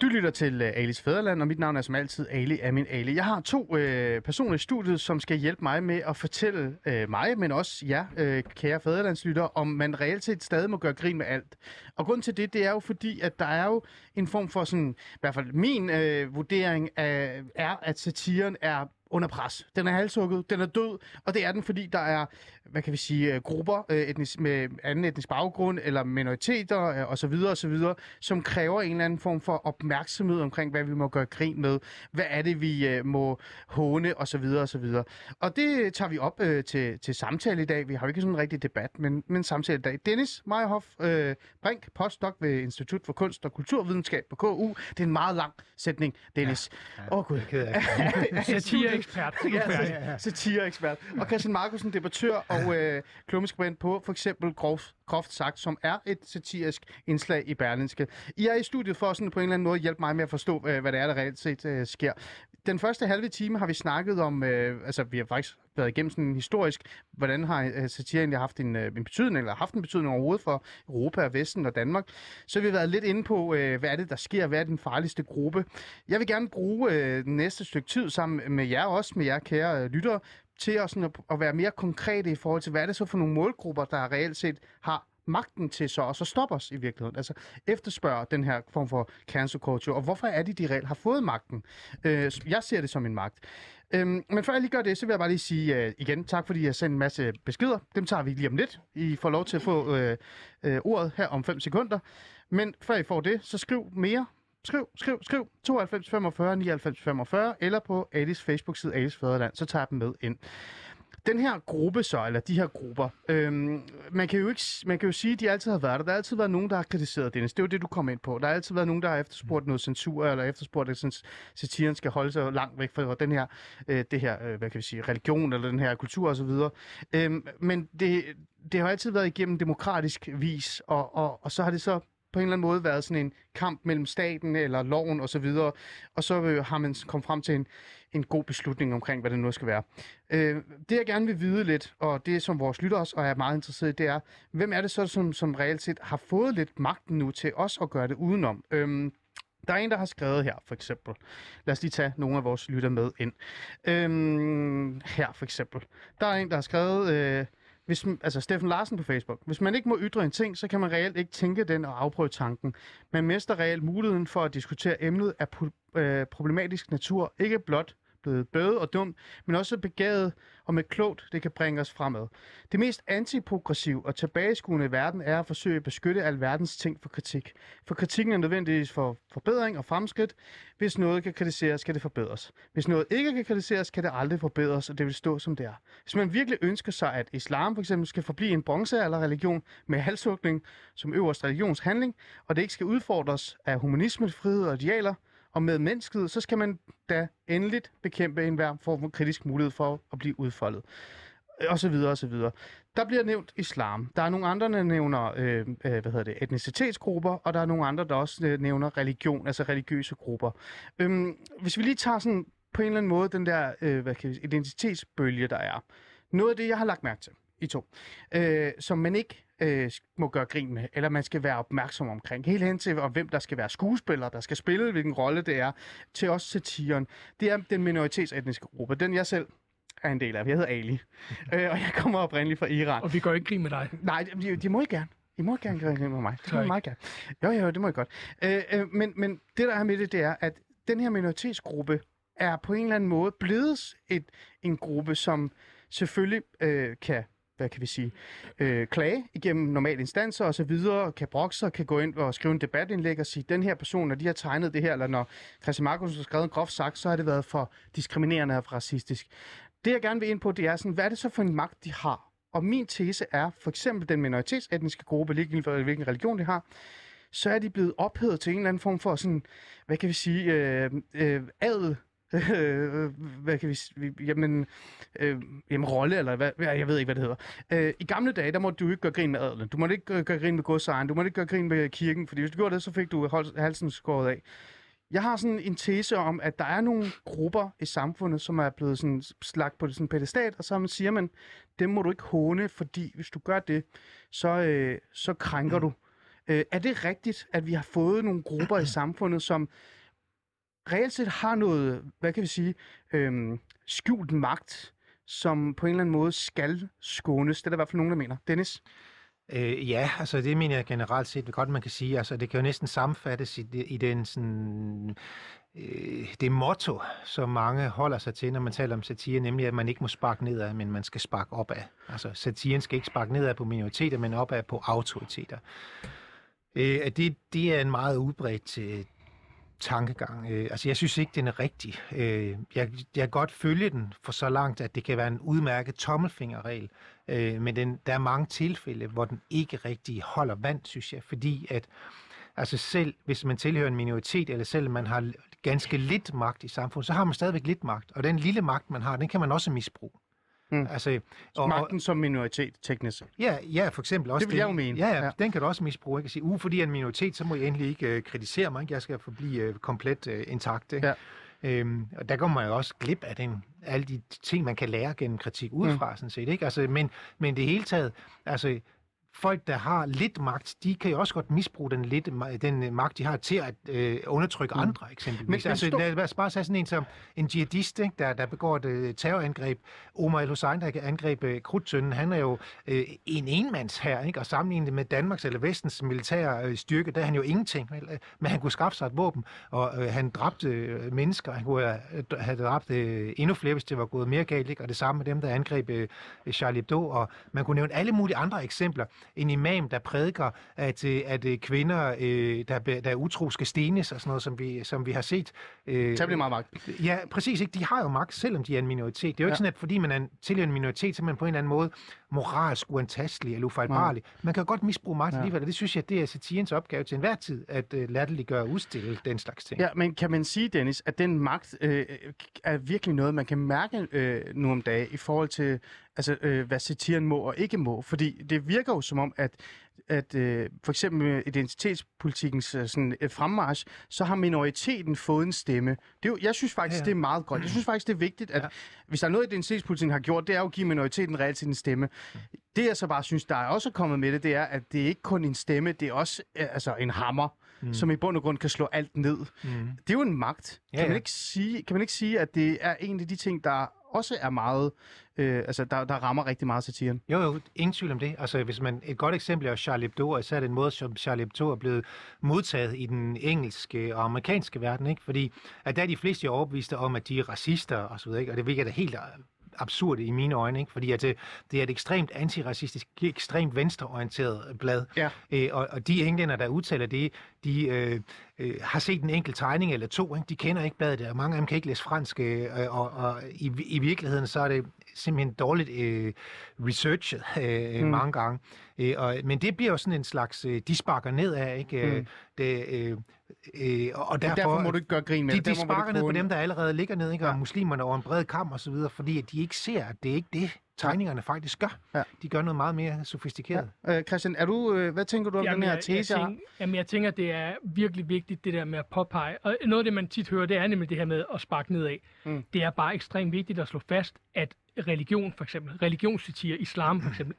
Du lytter til uh, Alis Fæderland, og mit navn er som altid Ali er min Ali. Jeg har to uh, personer i studiet, som skal hjælpe mig med at fortælle uh, mig, men også jer, uh, kære fæderlandslytter, om man reelt set stadig må gøre grin med alt. Og grund til det, det er jo fordi, at der er jo en form for sådan, i hvert fald min uh, vurdering af, er, at satiren er under pres. Den er halshugget, den er død, og det er den, fordi der er, hvad kan vi sige, øh, grupper øh, etnisk, med anden etnisk baggrund, eller minoriteter øh, osv., osv., som kræver en eller anden form for opmærksomhed omkring, hvad vi må gøre grin med, hvad er det, vi må håne, osv., osv. Og det tager vi op øh, til, til samtale i dag. Vi har jo ikke sådan en rigtig debat, men, men samtale i dag. Dennis Meyerhoff øh, Brink, postdoc ved Institut for Kunst og Kulturvidenskab på KU. Det er en meget lang sætning, Dennis. Åh, ja, ja. oh, gud. Satireekspert. Ja, satireekspert. Og Christian Markusen, debattør og øh, klummeskribent på for eksempel groft, groft sagt, som er et satirisk indslag i Berlinske. I er i studiet for sådan på en eller anden måde hjælpe mig med at forstå, øh, hvad det er, der reelt set øh, sker. Den første halve time har vi snakket om, øh, altså vi har faktisk været igennem sådan en historisk, hvordan har øh, satire egentlig haft en, øh, en betydning, eller haft en betydning overhovedet for Europa og Vesten og Danmark. Så har vi været lidt inde på, øh, hvad er det, der sker, hvad er den farligste gruppe. Jeg vil gerne bruge øh, den næste stykke tid sammen med jer også, med jer kære øh, lyttere, til at, sådan at, at være mere konkrete i forhold til, hvad er det så for nogle målgrupper, der reelt set har magten til så, og så stoppe os i virkeligheden. Altså efterspørger den her form for cancel culture, og hvorfor er det, de reelt har fået magten? Øh, jeg ser det som en magt. Øhm, men før jeg lige gør det, så vil jeg bare lige sige øh, igen tak, fordi I har sendt en masse beskeder. Dem tager vi lige om lidt. I får lov til at få øh, øh, ordet her om 5 sekunder. Men før I får det, så skriv mere. Skriv, skriv, skriv 92 45 99 45 eller på Alice Facebook-side Alice Fæderland, så tager dem med ind. Den her gruppe så, eller de her grupper, øhm, man, kan jo ikke, man kan jo sige, at de altid har været der. Der har altid været nogen, der har kritiseret Dennis. Det er jo det, du kom ind på. Der har altid været nogen, der har efterspurgt noget censur, eller efterspurgt, at satiren skal holde sig langt væk fra den her, øh, det her øh, hvad kan vi sige, religion, eller den her kultur osv. Øhm, men det, det har altid været igennem demokratisk vis, og, og, og så har det så på en eller anden måde været sådan en kamp mellem staten eller loven osv., og, og så øh, har man kommet frem til en, en god beslutning omkring, hvad det nu skal være. Øh, det jeg gerne vil vide lidt, og det som vores lytter også og er meget interesseret i, det er, hvem er det så, som, som reelt set har fået lidt magten nu til os at gøre det udenom? Øhm, der er en, der har skrevet her, for eksempel. Lad os lige tage nogle af vores lytter med ind. Øhm, her, for eksempel. Der er en, der har skrevet... Øh, hvis, altså Steffen Larsen på Facebook. Hvis man ikke må ytre en ting, så kan man reelt ikke tænke den og afprøve tanken. Man mister reelt muligheden for at diskutere emnet af pro, øh, problematisk natur, ikke blot blevet bøde og dum, men også begavet og med klogt, det kan bringe os fremad. Det mest antiprogressive og tilbageskuende i verden er at forsøge at beskytte alverdens ting for kritik. For kritikken er nødvendigvis for forbedring og fremskridt. Hvis noget kan kritiseres, skal det forbedres. Hvis noget ikke kan kritiseres, kan det aldrig forbedres, og det vil stå som det er. Hvis man virkelig ønsker sig, at islam for eksempel skal forblive en bronzealderreligion med halshugning som øverst religionshandling, og det ikke skal udfordres af humanisme, frihed og idealer, og med mennesket, så skal man da endeligt bekæmpe enhver form for kritisk mulighed for at blive udfoldet. Øh, og så videre, og så videre. Der bliver nævnt islam. Der er nogle andre, der nævner øh, øh hvad hedder det, etnicitetsgrupper, og der er nogle andre, der også øh, nævner religion, altså religiøse grupper. Øhm, hvis vi lige tager sådan på en eller anden måde den der øh, hvad kan vi, identitetsbølge, der er. Noget af det, jeg har lagt mærke til, I to. Øh, som man ikke øh, må gøre grin med, eller man skal være opmærksom omkring. Helt hen til, og hvem der skal være skuespillere, der skal spille, hvilken rolle det er, til også satiren. Det er den minoritetsetniske gruppe, den jeg selv er en del af. Jeg hedder Ali, øh, og jeg kommer oprindeligt fra Iran. Og vi går ikke grin med dig. Nej, de, de må I gerne. I må gerne gøre det med mig. Det må I meget gerne. Jo, jo, det må I godt. Øh, øh, men, men det, der er med det, det er, at den her minoritetsgruppe er på en eller anden måde blevet et, en gruppe, som selvfølgelig øh, kan hvad kan vi sige, øh, klage igennem normale instanser og så videre, kan brokse kan gå ind og skrive en debatindlæg og sige, den her person, når de har tegnet det her, eller når Christian Markus har skrevet en groft sagt, så har det været for diskriminerende og for racistisk. Det, jeg gerne vil ind på, det er sådan, hvad er det så for en magt, de har? Og min tese er, for eksempel den minoritetsetniske gruppe, ligegyldigt for hvilken religion de har, så er de blevet ophævet til en eller anden form for sådan, hvad kan vi sige, øh, øh, adel, øh, hvad kan vi jamen, øh, jamen rolle, eller hvad, jeg ved ikke, hvad det hedder. Øh, I gamle dage, der måtte du ikke gøre grin med adelen. Du måtte ikke gøre, gøre grin med godsejeren. Du måtte ikke gøre grin med kirken, fordi hvis du gjorde det, så fik du halsen skåret af. Jeg har sådan en tese om, at der er nogle grupper i samfundet, som er blevet sådan slagt på sådan pedestat, og så siger man, dem må du ikke håne, fordi hvis du gør det, så, øh, så krænker du. Øh, er det rigtigt, at vi har fået nogle grupper i samfundet, som reelt set har noget, hvad kan vi sige, øhm, skjult magt, som på en eller anden måde skal skånes? Det er der i hvert fald nogen, der mener. Dennis? Øh, ja, altså det mener jeg generelt set godt, man kan sige. Altså det kan jo næsten sammenfattes i, i den sådan, øh, det motto, som mange holder sig til, når man taler om satire, nemlig at man ikke må sparke nedad, men man skal sparke opad. Altså satiren skal ikke sparke nedad på minoriteter, men opad på autoriteter. Øh, at det, det er en meget udbredt øh, tankegang. Øh, altså, jeg synes ikke, den er rigtig. Øh, jeg, jeg kan godt følge den for så langt, at det kan være en udmærket tommelfingerregel, øh, men den, der er mange tilfælde, hvor den ikke rigtig holder vand, synes jeg, fordi at altså selv hvis man tilhører en minoritet, eller selv man har ganske lidt magt i samfundet, så har man stadigvæk lidt magt, og den lille magt, man har, den kan man også misbruge. Mm. Altså, og, Magten som minoritet, teknisk set. Ja, ja, for eksempel også Det vil jeg jo mene. Ja, ja, den kan du også misbruge. Ikke? At sige, uh, fordi jeg er en minoritet, så må jeg endelig ikke øh, kritisere mig. Ikke? Jeg skal forblive øh, komplet øh, intakt. Ikke? Ja. Øhm, og der kommer man jo også glip af den, alle de ting, man kan lære gennem kritik udefra, mm. sådan set. Ikke? Altså, men, men det hele taget, altså, folk, der har lidt magt, de kan jo også godt misbruge den, lidt, den øh, magt, de har til at øh, undertrykke mm. andre, eksempelvis. Men- Men, altså, stå- lad os bare tage sådan en som en jihadist, ikke? Der, der begår et øh, terrorangreb. Omar el-Hussein, der angreb øh, Krudtønden, han er jo øh, en enmands her, ikke? og sammenlignet med Danmarks eller Vestens militære øh, styrke, der er han jo ingenting. Vel? Men han kunne skaffe sig et våben, og øh, han dræbte øh, mennesker. Han kunne øh, have dræbt øh, endnu flere, hvis det var gået mere galt. Ikke? Og det samme med dem, der angreb øh, Charlie Hebdo. Og man kunne nævne alle mulige andre eksempler. En imam, der prædiker, at, øh, at øh, kvinder, øh, der, der er utro, skal stenes og sådan noget, som vi, som vi har set. Øh, bliver meget magt. Ja, præcis. Ikke? De har jo magt, selvom de er en minoritet. Det er jo ikke Ja. sådan, at fordi man er en, tilhører en minoritet, så er man på en eller anden måde moralsk uantastelig eller ufejlbarlig. Man kan godt misbruge magt Ja. alligevel, og det synes jeg, det er satirens opgave til enhver tid, at uh, latterliggøre og udstille den slags ting. Ja, men kan man sige, Dennis, at den magt øh, er virkelig noget, man kan mærke øh, nu om dagen i forhold til, altså, øh, hvad satiren må og ikke må? Fordi det virker jo som om, at at øh, for eksempel med identitetspolitikens øh, sådan, øh, fremmarsch, så har minoriteten fået en stemme. Det er jo, jeg synes faktisk, Ja, det er meget godt. Jeg synes faktisk, det er vigtigt, at Ja. hvis der er noget, identitetspolitikken har gjort, det er jo at give minoriteten reelt set en stemme. Det jeg så bare synes, der er også kommet med det, det er, at det er ikke kun en stemme, det er også øh, altså en hammer, mm. som i bund og grund kan slå alt ned. Mm. Det er jo en magt. Ja, Kan, man ikke sige, kan man ikke sige, at det er en af de ting, der også er meget, øh, altså der, der rammer rigtig meget satiren? Jo, jo, ingen tvivl om det. Altså, hvis man, et godt eksempel er Charlie Hebdo, og især den måde, som Charlie Hebdo er blevet modtaget i den engelske og amerikanske verden, ikke? Fordi at der er de fleste jo overbeviste om, at de er racister og så videre, ikke? Og det virker da helt absurd i mine øjne, ikke? Fordi at det, det er et ekstremt antiracistisk, ekstremt venstreorienteret blad. Ja. Øh, og, og de englænder, der udtaler det, de øh, øh, har set en enkelt tegning eller to. Ikke? De kender ikke bladet, og mange af dem kan ikke læse fransk. Øh, og og i, i virkeligheden så er det simpelthen dårligt øh, researchet øh, mm. mange gange. Øh, og, men det bliver jo sådan en slags, øh, de sparker nedad, ikke? Mm. Mm. Det, øh, øh, og Og derfor, derfor må du ikke gøre grin med de, det. de du sparker ned på dem, der allerede ligger ned, ikke? og Ja. muslimerne over en bred kamp og så videre, fordi at de ikke ser, at det er ikke det, tegningerne faktisk gør. Ja. De gør noget meget mere sofistikeret. Ja. Øh, Christian, er du, øh, hvad tænker du om den her jeg, tese? jeg, her? tænker, jamen, jeg tænker, det er virkelig vigtigt, det der med at påpege. Og noget af det, man tit hører, det er nemlig det her med at sparke nedad. Mm. Mm. Det er bare ekstremt vigtigt at slå fast, at religion for eksempel, religionssatire, islam for eksempel,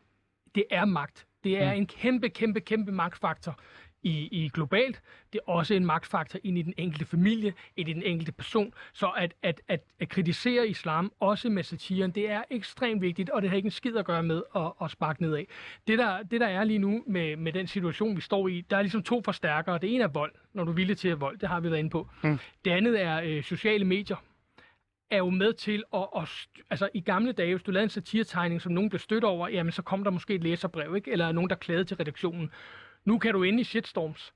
det er magt. Det er Mm. en kæmpe, kæmpe, kæmpe magtfaktor i, i globalt. Det er også en magtfaktor ind i den enkelte familie, ind i den enkelte person. Så at, at, at, at kritisere islam, også med satiren, det er ekstremt vigtigt, og det har ikke en skid at gøre med at, at sparke nedad. Det der, det der er lige nu med, med den situation, vi står i, der er ligesom to forstærkere. Det ene er vold, når du er villig til at vold, det har vi været inde på. Mm. Det andet er øh, sociale medier er jo med til at, at altså i gamle dage, hvis du lavede en satiretegning, som nogen blev stødt over, jamen så kom der måske et læserbrev, ikke? eller nogen, der klagede til redaktionen. Nu kan du ind i shitstorms,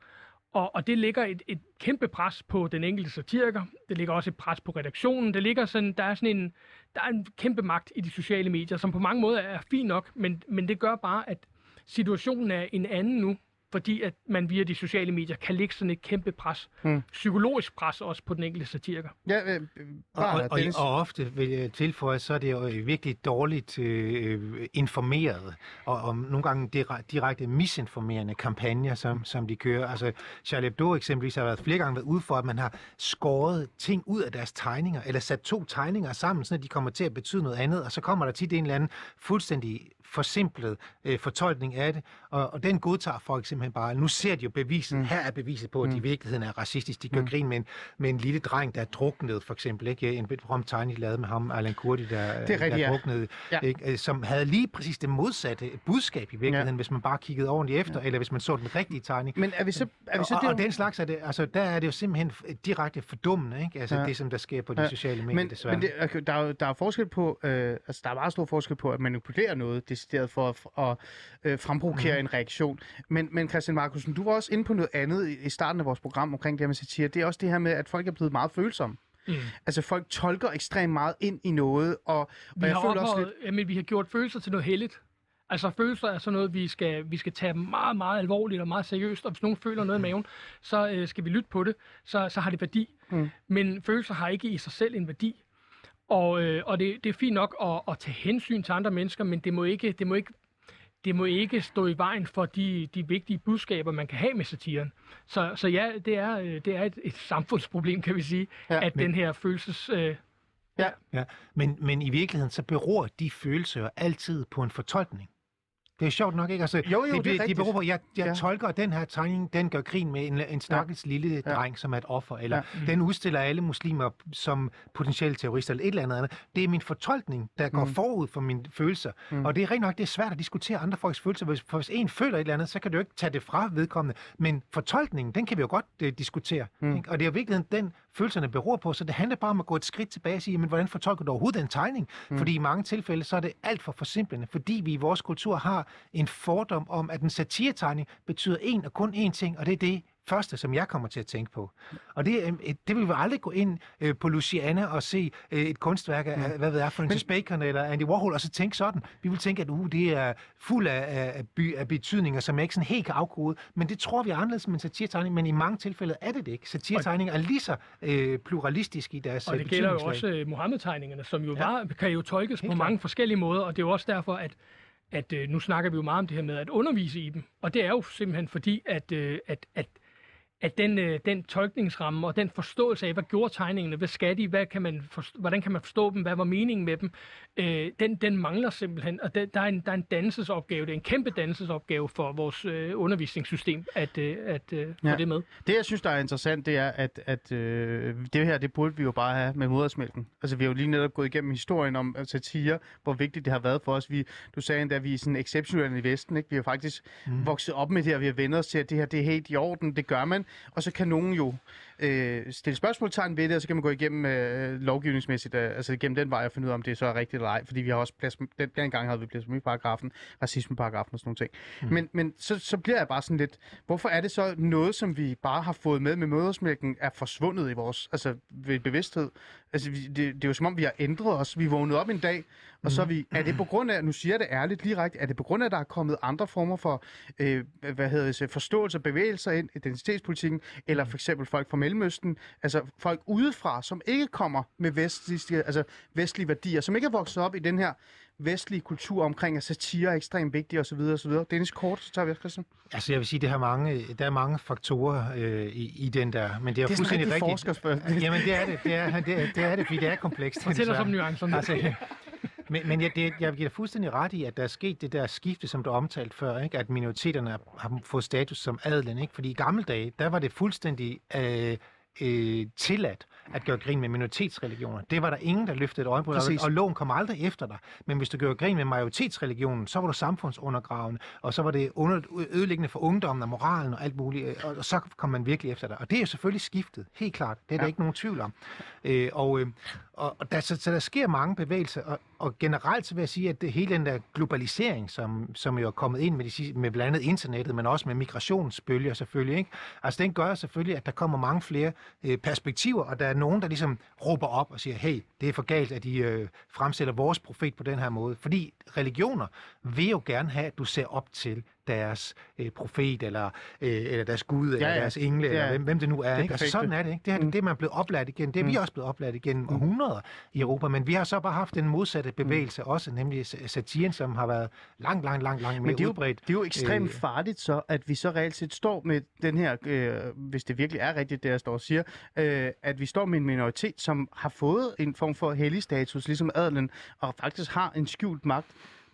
og, og det ligger et, et kæmpe pres på den enkelte satiriker. Det ligger også et pres på redaktionen. Det ligger sådan, der er sådan en, der er en kæmpe magt i de sociale medier, som på mange måder er fin nok, men, men det gør bare, at situationen er en anden nu, fordi at man via de sociale medier kan lægge sådan et kæmpe pres. Mm. Psykologisk pres også på den enkelte satiriker. Ja, øh, Og, bare, og, og, Dennis. og ofte vil jeg tilføje, så er det jo øh, virkelig dårligt øh, informeret, og, og nogle gange direkte, direkte misinformerende kampagner, som, som de kører. Altså, Charlie Hebdo eksempelvis har været flere gange været ude for, at man har skåret ting ud af deres tegninger, eller sat to tegninger sammen, så de kommer til at betyde noget andet, og så kommer der tit en eller anden fuldstændig forsimplet øh, fortolkning af det, og, og den godtager folk simpelthen bare. Nu ser de jo beviset, mm. her er beviset på, at de i virkeligheden er racistiske. De gør mm. grin med en, med en lille dreng, der er druknet, for eksempel. Ikke? En berømt tegning, de lavede med ham, Alan Kurdi, der, Det er rigtigt, der ja. druknede, Ja. ikke? Øh, som havde lige præcis det modsatte budskab i virkeligheden, Ja. hvis man bare kiggede ordentligt efter, eller hvis man så den rigtige tegning. Men er vi så, er vi så og, der, og den slags er det, altså der er det jo simpelthen direkte fordummende, ikke? Altså Ja. ja. det, som der sker på de Ja. sociale medier, men, desværre. men det, okay, der, er, der er forskel på, øh, altså der er meget stor forskel på at manipulere noget decideret for at, at øh, fremprovokere mm. En reaktion. Men, men Christian Markusen, du var også inde på noget andet i, i starten af vores program omkring det her med satire. Det er også det her med, at folk er blevet meget følsomme. Mm. Altså folk tolker ekstremt meget ind i noget, og, og Vi jeg har, føler også lidt... jamen, vi har gjort følelser til noget heldigt. Altså følelser er sådan noget, vi skal, vi skal tage meget, meget alvorligt og meget seriøst. Og hvis nogen føler noget i maven, så øh, skal vi lytte på det. Så, så har det værdi. Mm. Men følelser har ikke i sig selv en værdi. Og, øh, og det, det er fint nok at, at tage hensyn til andre mennesker, men det må ikke, det må ikke, det må ikke stå i vejen for de, de vigtige budskaber, man kan have med satiren. Så, så ja, det er, øh, det er et, et samfundsproblem, kan vi sige, Ja, ja, at men- den her følelses... Øh, Ja, men, men i virkeligheden, så beror de følelser jo altid på en fortolkning. Det er sjovt nok, ikke? Altså, Jo, jo, det er de, beror på, jeg, jeg Ja. tolker, at den her tegning, den gør grin med en, en stakkels ja. lille Ja. dreng, som er et offer, eller Ja. ja. den udstiller alle muslimer som potentielle terrorister, eller et eller andet andet. Det er min fortolkning, der går Mm. forud for mine følelser. Mm. Mm. Og det er rigtig nok, det er svært at diskutere andre folks følelser, hvis, for hvis en føler et eller andet, så kan du jo ikke tage det fra vedkommende. Men fortolkningen, den kan vi jo godt uh, diskutere. Mm. Mm. Ikke? Og det er jo virkelig den, følelserne beror på, så det handler bare om at gå et skridt tilbage og sige, men hvordan fortolker du overhovedet den tegning? Mm. Fordi i mange tilfælde, så er det alt for forsimplende, fordi vi i vores kultur har en fordom om, at en satiretegning betyder en og kun én ting, og det er det første, som jeg kommer til at tænke på. Og det, øh, et- det vil vi aldrig gå ind øh, på Luciana og se øh, et kunstværk af, mm. hvad ved jeg, Francis Bacon eller Andy Warhol, og så tænke sådan. Vi vil tænke, at uh, det er fuld af, af, af, by, af betydninger, som jeg ikke sådan helt kan afkode. Men det tror vi er anderledes med en satiretegning, men i mange tilfælde er det det ikke. Satiretegninger er lige så øh, pluralistiske i deres Og det gælder jo også Mohammed-tegningerne, som jo Ja. var, kan jo tolkes Helt på klart. mange forskellige måder, og det er jo også derfor, at, at øh, nu snakker vi jo meget om det her med at undervise i dem. Og det er jo simpelthen fordi, at, øh, at, at at den, øh, den tolkningsramme og den forståelse af, hvad gjorde tegningene, hvad skal de, hvad kan man forstå, hvordan kan man forstå dem, hvad var meningen med dem, øh, den, den mangler simpelthen. Og der, der, er en, der er en dannelsesopgave, det er en kæmpe dannelsesopgave for vores øh, undervisningssystem at, øh, at øh, få Ja. det med. Det, jeg synes, der er interessant, det er, at, at øh, det her, det burde vi jo bare have med modersmælken. Altså, vi har jo lige netop gået igennem historien om øh, satire, hvor vigtigt det har været for os. Vi, du sagde endda, at vi er sådan exceptionelle i Vesten, ikke? Vi har faktisk mm. vokset op med det her, vi har vendt os til, at det her, det er helt i orden, det gør man. Og så kan nogen jo øh, stille spørgsmålstegn ved det, og så kan man gå igennem øh, lovgivningsmæssigt, øh, altså igennem den vej og finde ud af, om det så er rigtigt eller ej, fordi vi har også plads, den, dengang havde vi blasfemiparagrafen, racismeparagrafen og sådan nogle ting. Mm. Men, men så, så bliver jeg bare sådan lidt, hvorfor er det så noget, som vi bare har fået med med modersmælken, er forsvundet i vores altså, ved bevidsthed? Altså, vi, det, det er jo som om, vi har ændret os. Vi vågnede op en dag, og så er vi, er det på grund af, nu siger jeg det ærligt lige rigtigt, er det på grund af, at der er kommet andre former for, øh, hvad hedder det, forståelse og bevægelser ind i identitetspolitikken, eller for eksempel folk fra Mellemøsten, altså folk udefra, som ikke kommer med vestlige, altså vestlige værdier, som ikke er vokset op i den her vestlige kultur omkring, at satire er ekstremt vigtig osv. osv. Dennis Kort, så tager vi Christian. Altså jeg vil sige, det har mange, der er mange faktorer øh, i, i den der, men det er, Det er fuldstændig rigtig rigtigt. forskerspørgsmål. Jamen det er det, det er det, er, det, er det fordi det er komplekst. Fortæl os om nuancerne. Altså, men, men jeg, det, jeg giver dig fuldstændig ret i, at der er sket det der skifte, som du omtalt før, ikke? at minoriteterne har, har fået status som adelen. Ikke? Fordi i gamle dage, der var det fuldstændig øh, øh, tilladt at gøre grin med minoritetsreligioner. Det var der ingen, der løftede et øjenbryn, og, og loven kom aldrig efter dig. Men hvis du gjorde grin med majoritetsreligionen, så var du samfundsundergravende, og så var det under, ødelæggende for ungdommen og moralen og alt muligt, øh, og, og så kom man virkelig efter dig. Og det er jo selvfølgelig skiftet, helt klart. Det er der Ja. ikke nogen tvivl om. Øh, og, øh, og, og der, så, så der sker mange bevægelser, og, og generelt så vil jeg sige, at det, hele den der globalisering, som, som jo er kommet ind med, de, med blandt andet internettet, men også med migrationsbølger selvfølgelig, ikke? altså den gør selvfølgelig, at der kommer mange flere øh, perspektiver, og der er nogen, der ligesom råber op og siger, hey, det er for galt, at de øh, fremstiller vores profet på den her måde. Fordi religioner vil jo gerne have, at du ser op til deres øh, profet, eller, øh, eller deres gud, eller ja. deres engle, Ja. eller hvem, hvem det nu er. Det ikke? Altså, sådan er det ikke. Det er, Mm. det er man blevet oplært igen. Det er vi også blevet oplært igennem århundreder i Europa. Men vi har så bare haft den modsatte bevægelse også, nemlig sa- satiren, som har været langt, langt, langt, langt mere Men det er, jo, udbredt. det er jo ekstremt Øh, farligt så, at vi så reelt set står med den her, øh, hvis det virkelig er rigtigt, det jeg står og siger, øh, at vi står med en minoritet, som har fået en form for hellig status, ligesom adelen, og faktisk har en skjult magt,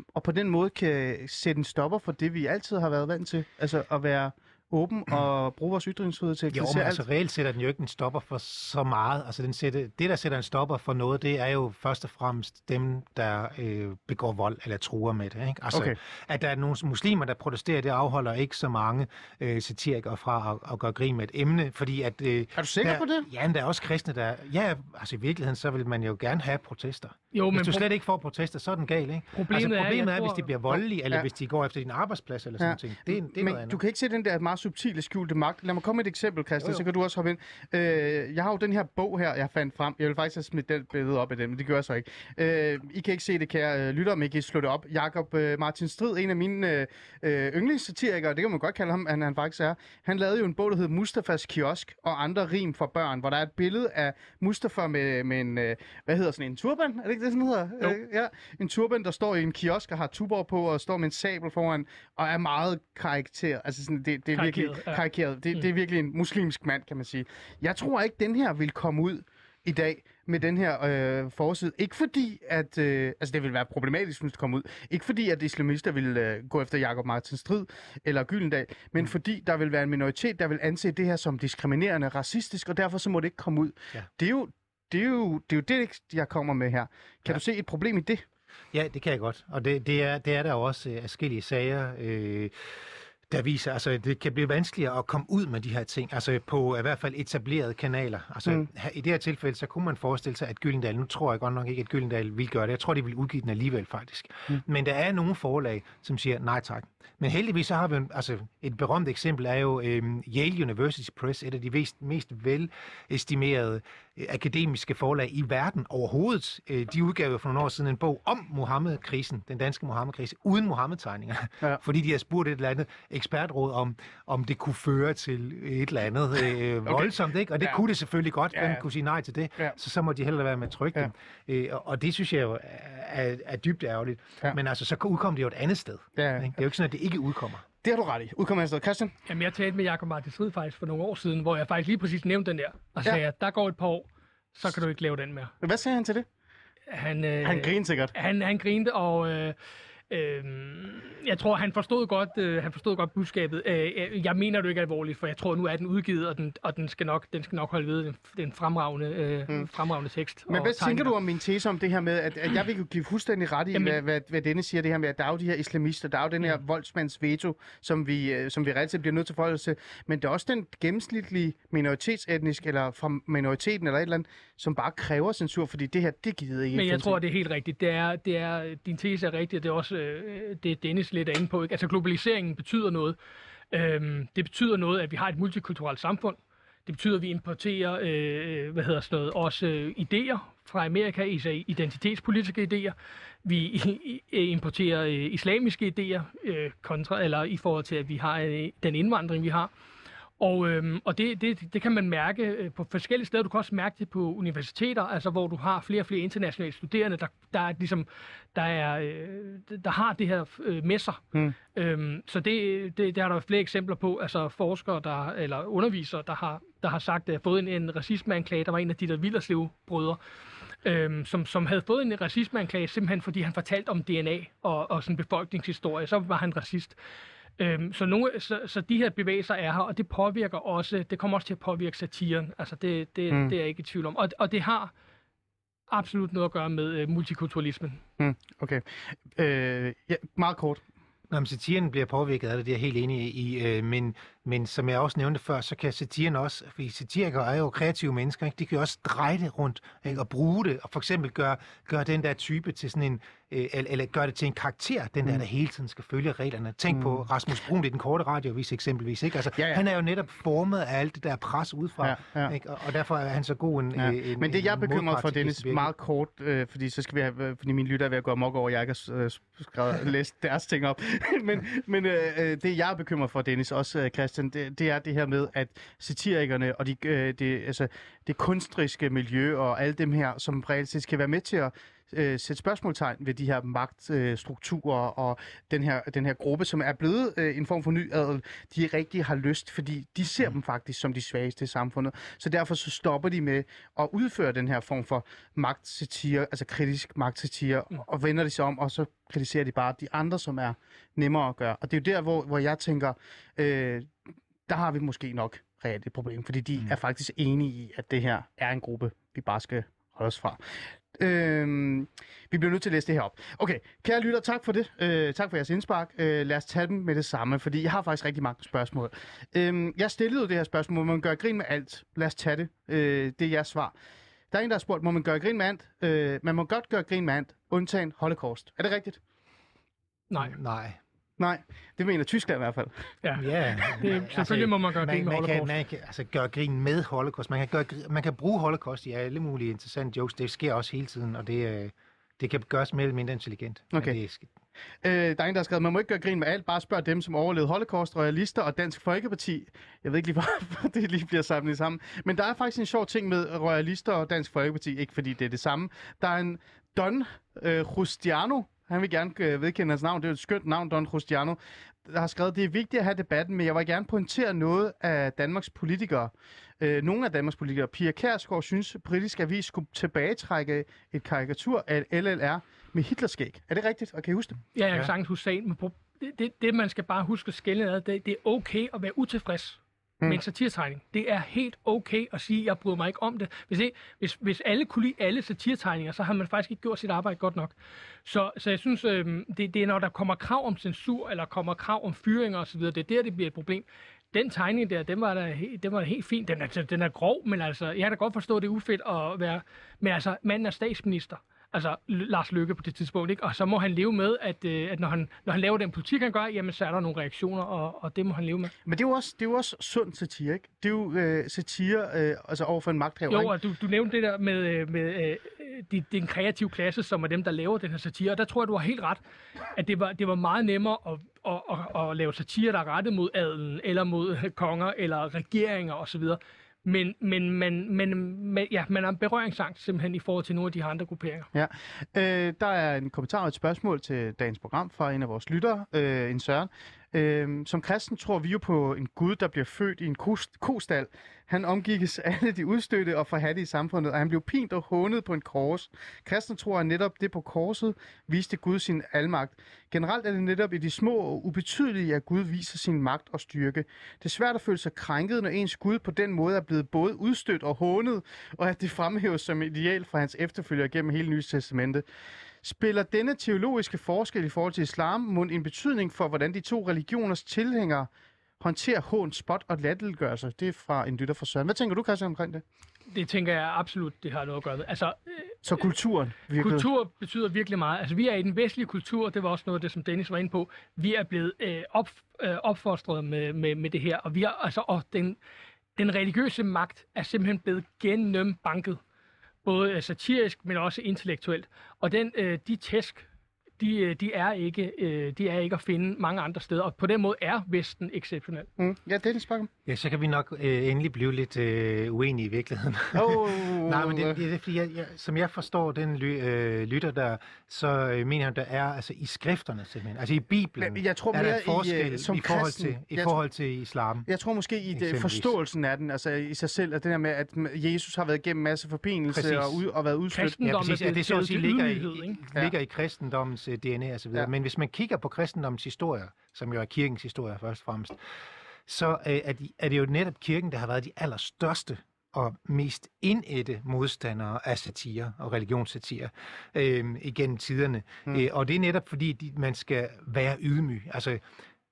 og på den måde kan sætte en stopper for det, vi altid har været vant til, altså at være åben og bruge vores ytringsfrihed til at Jo, kritisere men altså alt. reelt sætter den jo ikke en stopper for så meget. Altså den sætter, det, der sætter en stopper for noget, det er jo først og fremmest dem, der øh, begår vold eller truer med det. Ikke? Altså, Okay. At der er nogle muslimer, der protesterer, det afholder ikke så mange øh, satirikere fra at, at gøre grin med et emne, fordi at... Øh, Er du sikker der, på det? Ja, men der er også kristne, der... Ja, altså i virkeligheden, så vil man jo gerne have protester. Jo, Hvis men du pro- slet ikke får protester, så er den gal, ikke? Problemet altså, er, problemet jeg er, hvis tror- de bliver voldelige, eller Ja. hvis de går efter din arbejdsplads, eller sådan Ja. ting. Det, er- det er Men noget andet. du kan ikke se den der meget subtile, skjulte magt. Lad mig komme med et eksempel, Christian, Jo, jo. så kan du også hoppe ind. Øh, jeg har jo den her bog her, jeg fandt frem. Jeg vil faktisk have smidt den billede op af det, men det gør jeg så ikke. Øh, I kan ikke se det, kære øh, lytter, men I kan slå det op. Jakob øh, Martin Strid, en af mine øh, øh, yndlingssatirikere, det kan man godt kalde ham, han, han faktisk er. Han lavede jo en bog, der hedder Mustafas Kiosk og andre rim for børn, hvor der er et billede af Mustafa med, med en, øh, hvad hedder sådan en turban? Er det ikke det, sådan hedder? Jo. Øh, ja, en turban, der står i en kiosk og har tuborg på og står med en sabel foran og er meget karikeret. Altså sådan, det, det er virkelig ja. karikeret. Det, det er virkelig en muslimsk mand, kan man sige. Jeg tror ikke, den her vil komme ud i dag med den her øh, forside. Ikke fordi, at... Øh, altså, det vil være problematisk, hvis det kommer ud. Ikke fordi, at islamister vil øh, gå efter Jakob Martin Strid eller Gyldendal, men mm. fordi der vil være en minoritet, der vil anse det her som diskriminerende, racistisk, og derfor så må det ikke komme ud. Ja. Det, er jo, det, er jo, det er jo det, jeg kommer med her. Kan ja. Du se et problem i det? Ja, det kan jeg godt. Og det, det, er, det er der også øh, sager, øh, der viser, altså det kan blive vanskeligere at komme ud med de her ting, altså på i hvert fald etablerede kanaler. Altså Mm. i det her tilfælde, så kunne man forestille sig, at Gyldendal, nu tror jeg godt nok ikke, at Gyldendal vil gøre det, jeg tror, de vil udgive den alligevel faktisk. Mm. Men der er nogle forlag, som siger nej tak. Men heldigvis så har vi en- altså et berømt eksempel er jo øhm, Yale University Press, et af de mest, mest velestimerede øh, akademiske forlag i verden overhovedet. Øh, de udgav jo for nogle år siden en bog om Mohammed-krisen, den danske Mohammed-krise, uden Mohammed-tegninger. Ja. Fordi de har spurgt et eller andet ekspertråd om, om det kunne føre til et eller andet øh, voldsomt, ikke? Og det Ja. ja. kunne det selvfølgelig godt. Ja, Hvem ja. kunne sige nej til det? Ja. Så så må de hellere være med at trykke Ja. ja. dem. Øh, og, og det synes jeg jo er, er, er dybt ærgerligt. Ja. Ja. Men altså, så udkom det jo et andet sted. Ja, Ikke? Det er jo ikke sådan, at det ikke udkommer. Det har du ret i. Udkommer jeg Christian? Jamen, jeg talte med Jakob Martin Strid faktisk for nogle år siden, hvor jeg faktisk lige præcis nævnte den der, og Ja. sagde, at der går et par år, så kan du ikke lave den mere. Hvad sagde han til det? Han, øh, Han griner sikkert. han, han grinte, og øh, Øhm, jeg tror, han forstod godt, øh, han forstod godt budskabet. Øh, øh, jeg mener det ikke alvorligt, for jeg tror, nu er den udgivet, og den, og den, skal, nok, den skal nok holde ved. Den, den fremragende, øh, mm. fremragende tekst. Men hvad tænker du om min tese om det her med, at, at jeg vil jo give fuldstændig ret i, Jamen- hvad, hvad, hvad denne siger, det her med, at der er jo de her islamister, der er jo den her voldsmands veto, som vi, øh, som vi relativt bliver nødt til at forholde til, men der er også den gennemsnitlige minoritetsetnisk, eller fra minoriteten eller et eller andet, som bare kræver censur, fordi det her, det gider ikke Men jeg tror, det er helt rigtigt. Det er, det er, din tese er rigtig, og det er også øh, det, Dennis lidt er inde på. Ikke? Altså globaliseringen betyder noget. Øhm, det betyder noget, at vi har et multikulturelt samfund. Det betyder, at vi importerer øh, hvad hedder sådan noget, også øh, idéer fra Amerika, især identitetspolitiske idéer. Vi i, i, importerer øh, islamiske idéer, øh, kontra, eller i forhold til, at vi har øh, den indvandring, vi har. Og, øhm, og det, det, det kan man mærke øh, på forskellige steder. Du kan også mærke det på universiteter, altså hvor du har flere og flere internationale studerende, der, der, er, ligesom, der, er, øh, der har det her øh, med sig. Mm. Øhm, så det, det, der er der flere eksempler på, altså forskere der, eller undervisere, der har, der har sagt, at har fået en, en racismeanklage. Der var en af de der Villerslev-brødre, øhm, som, som havde fået en racismeanklage, simpelthen fordi han fortalte om DNA og, og sådan befolkningshistorie. Så var han racist. Øhm, så, nogle, så, så de her bevægelser er her, og det påvirker også, det kommer også til at påvirke satiren. Altså det, det, Mm. mm. det er jeg ikke i tvivl om. Og, og det har absolut noget at gøre med øh, multikulturalismen. Okay. Øh, ja, meget kort. Nå, men satiren bliver påvirket af det, det er jeg helt enig i, øh, men, men som jeg også nævnte før, så kan satiren også, fordi satirikere er jo kreative mennesker, ikke? de kan jo også dreje det rundt ikke? og bruge det, og for eksempel gøre, gøre den der type til sådan en, øh, eller, eller gøre det til en karakter, den der, der hele tiden skal følge reglerne. Tænk mm. på Rasmus Brun, er den korte radiovis eksempelvis, ikke? Altså, Ja, ja, han er jo netop formet af alt det der pres udefra, Ja, ja. Ikke? Og, og derfor er han så god en, Ja. en Men det jeg er bekymret for, Dennis, meget kort, øh, fordi så skal vi have, øh, fordi mine lytter er ved at gå amok over, at jeg ikke har øh, skrevet, læst deres ting op. men men øh, øh, det jeg er bekymret for, Dennis, også øh, Christian, det, det er det her med, at satirikerne og de, øh, det, altså, det kunstriske miljø og alle dem her, som reelt set skal være med til at øh, sætte spørgsmålstegn ved de her magtstrukturer og den her, den her gruppe, som er blevet øh, en form for ny adel, de rigtig har lyst, fordi de ser dem faktisk som de svageste i samfundet. Så derfor så stopper de med at udføre den her form for magtsatire, altså kritisk magtsatire, mm. og vender de sig om, og så kritiserer de bare de andre, som er nemmere at gøre. Og det er jo der, hvor, hvor jeg tænker, øh, der har vi måske nok reelt et problem, fordi de mm. er faktisk enige i, at det her er en gruppe, vi bare skal holde os fra. Øhm, vi bliver nødt til at læse det her op. Okay, kære lytter, tak for det. Øh, tak for jeres indspark. Øh, lad os tage dem med det samme, fordi jeg har faktisk rigtig mange spørgsmål. Øhm, jeg stillede jo det her spørgsmål, må man gøre grin med alt? Lad os tage det. Øh, det er jeres svar. Der er en, der har spurgt, må man gøre grin med alt? Øh, man må godt gøre grin med alt, undtagen holocaust. Er det rigtigt? Nej. Nej. Nej, det mener Tyskland i hvert fald. Ja. Ja, Det, selvfølgelig må man gøre grin med man, kan, man kan altså, gøre grin med holocaust. Man kan, gøre, man kan bruge holocaust i alle mulige interessante jokes. Det sker også hele tiden, og det, øh, det kan gøres mere eller mindre intelligent. Men Okay. Det er, sk- Øh, der er en, der har skrevet, man må ikke gøre grin med alt, bare spørg dem, som overlevede holocaust, royalister og Dansk Folkeparti. Jeg ved ikke lige, hvorfor det lige bliver samlet sammen. Men der er faktisk en sjov ting med royalister og Dansk Folkeparti, ikke fordi det er det samme. Der er en Don øh, Justiano, han vil gerne øh, vedkende hans navn, det er et skønt navn, Don Justiano, der har skrevet, det er vigtigt at have debatten, men jeg vil gerne pointere noget af Danmarks politikere. Øh, nogle af Danmarks politikere. Pia Kærsgaard synes, at britisk avis skulle tilbagetrække et karikatur af LLR med Hitlerskæg. Er det rigtigt? Og kan I huske det? Ja, jeg kan Ja. sagtens huske sagen, men det, det, det, man skal bare huske at skælde ad, det, det er okay at være utilfreds mm. med en satiretegning. Det er helt okay at sige, at jeg bryder mig ikke om det. Hvis, ikke, hvis, hvis alle kunne lide alle satiretegninger, så har man faktisk ikke gjort sit arbejde godt nok. Så, så jeg synes, øh, det, det er når der kommer krav om censur, eller kommer krav om fyringer osv., det er der, det bliver et problem. Den tegning der, den var da den var helt fin. Den er, den er grov, men altså, jeg kan da godt forstå, at det er ufedt at være... Men altså, manden er statsminister. Altså, Lars Løkke på det tidspunkt, ikke? Og så må han leve med, at, øh, at når, han, når han laver den politik, han gør, jamen, så er der nogle reaktioner, og, og det må han leve med. Men det er jo også, det er jo også sund satire, ikke? Det er jo øh, satire øh, altså over for en magthaver, Jo, ikke? og du, du nævnte det der med, øh, med øh, de, den kreative klasse, som er dem, der laver den her satire. Og der tror jeg, du har helt ret, at det var, det var meget nemmere at, at, at, at lave satire, der er rettet mod adelen, eller mod øh, konger, eller regeringer osv. Men, men, men, men, men ja, man har en berøringsangst simpelthen i forhold til nogle af de her andre grupperinger. Ja. Øh, der er en kommentar og et spørgsmål til dagens program fra en af vores lyttere, øh, en Søren. Øhm, som kristen tror vi jo på en Gud, der bliver født i en kostal. Han omgikkes alle de udstødte og forhatte i samfundet, og han blev pint og hånet på en kors. Kristen tror, at netop det på korset viste Gud sin almagt. Generelt er det netop i de små og ubetydelige, at Gud viser sin magt og styrke. Det er svært at føle sig krænket, når ens Gud på den måde er blevet både udstødt og hånet, og at det fremhæves som ideal for hans efterfølgere gennem hele Nye Testamente. Spiller denne teologiske forskel i forhold til islam mund en betydning for, hvordan de to religioners tilhængere håndterer hån, spot og latterliggørelse? Det er fra en lytter fra Søren. Hvad tænker du, Christian, omkring det? Det tænker jeg absolut, det har noget at gøre med. Altså, øh, Så kulturen virkelig. kultur betyder virkelig meget. Altså, vi er i den vestlige kultur, det var også noget af det, som Dennis var inde på. Vi er blevet øh, op, øh, opfostret med, med, med det her, og, vi har, altså, og den, den religiøse magt er simpelthen blevet gennembanket. Både øh, satirisk, men også intellektuelt. Og den, øh, de tæsk, de, øh, de, er ikke, øh, de er ikke at finde mange andre steder. Og på den måde er Vesten exceptionel. Mm. Ja, Dennis Bakker. Ja, så kan vi nok øh, endelig blive lidt øh, uenige i virkeligheden. Oh, Nej, men det, det er fordi, jeg, jeg, som jeg forstår den ly, øh, lytter der, så øh, mener han, der er altså i skrifterne simpelthen, altså i Bibelen, Men jeg tror er der mere et i, forskel øh, som i forhold kristen. til, i Jeg forhold til islam. Jeg tror måske i det, Eksempelvis. forståelsen af den, altså i sig selv, at det der med, at Jesus har været igennem masse forpinelse Præcis. og, ud, og været udstødt. Ja, præcis. er Ja, det så at sige ligger i, ligger i kristendommens uh, DNA og så videre. Ja. Men hvis man kigger på kristendommens historie, som jo er kirkens historie først og fremmest, så uh, er, de, er det jo netop kirken, der har været de allerstørste og mest indætte modstandere af satire og religionssatire øh, igennem tiderne. Mm. Øh, og det er netop fordi, de, man skal være ydmyg. Altså,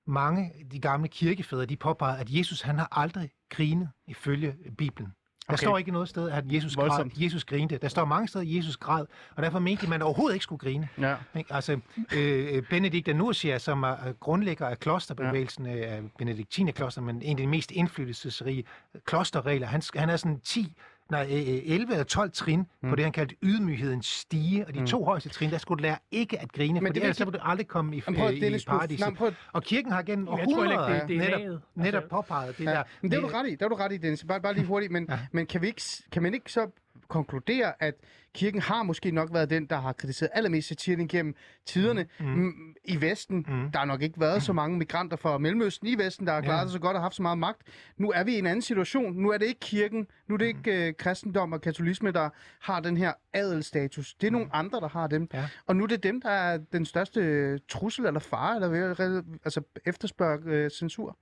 mange de gamle kirkefædre, de påpegede, at Jesus han har aldrig grinet ifølge Bibelen. Der Okay. står ikke noget sted, at Jesus, græd. Jesus grinte. Der står mange steder, at Jesus græd, og derfor mente man overhovedet ikke skulle grine. Ja. Ikke? Altså, øh, Benedikt af Nursia, som er øh, grundlægger af klosterbevægelsen, ja. af Benediktinerkloster, men en af de mest indflydelsesrige klosterregler, han, han er sådan 10, nej, øh, øh, 11 eller 12 trin mm. på det, han kaldte ydmyghedens stige, og de mm. to højeste trin, der skulle du lære ikke at grine, Men for det ellers vil så vil du aldrig komme i, prøv, øh, i paradiset. nej, prøv, Og kirken har gennem århundreder ikke, er netop, laget. netop Altså- påpeget det ja. der. Men det er du ret i, det er du ret i, Dennis. Bare, bare lige hurtigt, men, ja. men kan, vi ikke, kan man ikke så konkludere, at kirken har måske nok været den, der har kritiseret allermest satiren igennem tiderne mm. i Vesten. Mm. Der har nok ikke været så mange migranter fra Mellemøsten i Vesten, der har klaret Ja. sig så godt og haft så meget magt. Nu er vi i en anden situation. Nu er det ikke kirken, nu er det ikke øh, kristendom og katolisme, der har den her adelstatus. Det er nogle andre, der har dem. Ja. Og nu er det dem, der er den største trussel eller fare, eller altså efterspørge øh, censur.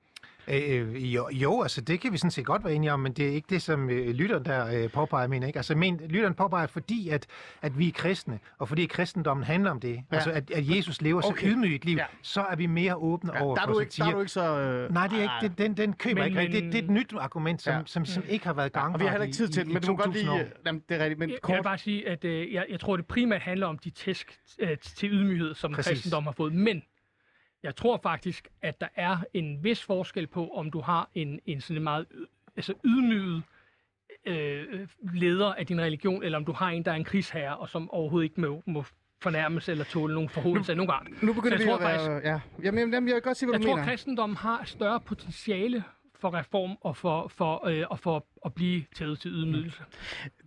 Øh, jo, jo, altså det kan vi sådan set godt være enige om, men det er ikke det, som øh, lytteren der øh, påpeger, mener ikke. Altså men, lytteren påpeger, fordi at, at vi er kristne, og fordi kristendommen handler om det, ja. altså at, at Jesus lever så Okay. ydmygt et liv, Ja. så er vi mere åbne Ja, over der, er for du ikke, der er du ikke så... Øh, Nej, det er ikke, det, den, den køber Men- ikke rigtigt. Det, det er et nyt argument, som, Ja. ja. som, som ikke har været gangbart og vi har heller ikke tid til i, det, i, men du må godt 2000 lige... år. øh, Jamen, det er rigtigt, men Jeg, jeg kort... vil bare sige, at øh, jeg, jeg tror, det primært handler om de tæsk øh, til ydmyghed, som Præcis. kristendom har fået. Men jeg tror faktisk, at der er en vis forskel på, om du har en, en sådan meget altså ydmyget øh, leder af din religion, eller om du har en, der er en krigsherre, og som overhovedet ikke må, må fornærmes eller tåle nogen forholdelse af nogen art. Nu begynder Så vi jeg at tror være... faktisk- ja. Jamen, jamen, jeg kan godt se, hvad Jeg du tror, mener. at kristendommen har større potentiale for reform og for, for, øh, og for at blive taget til ydmygelse.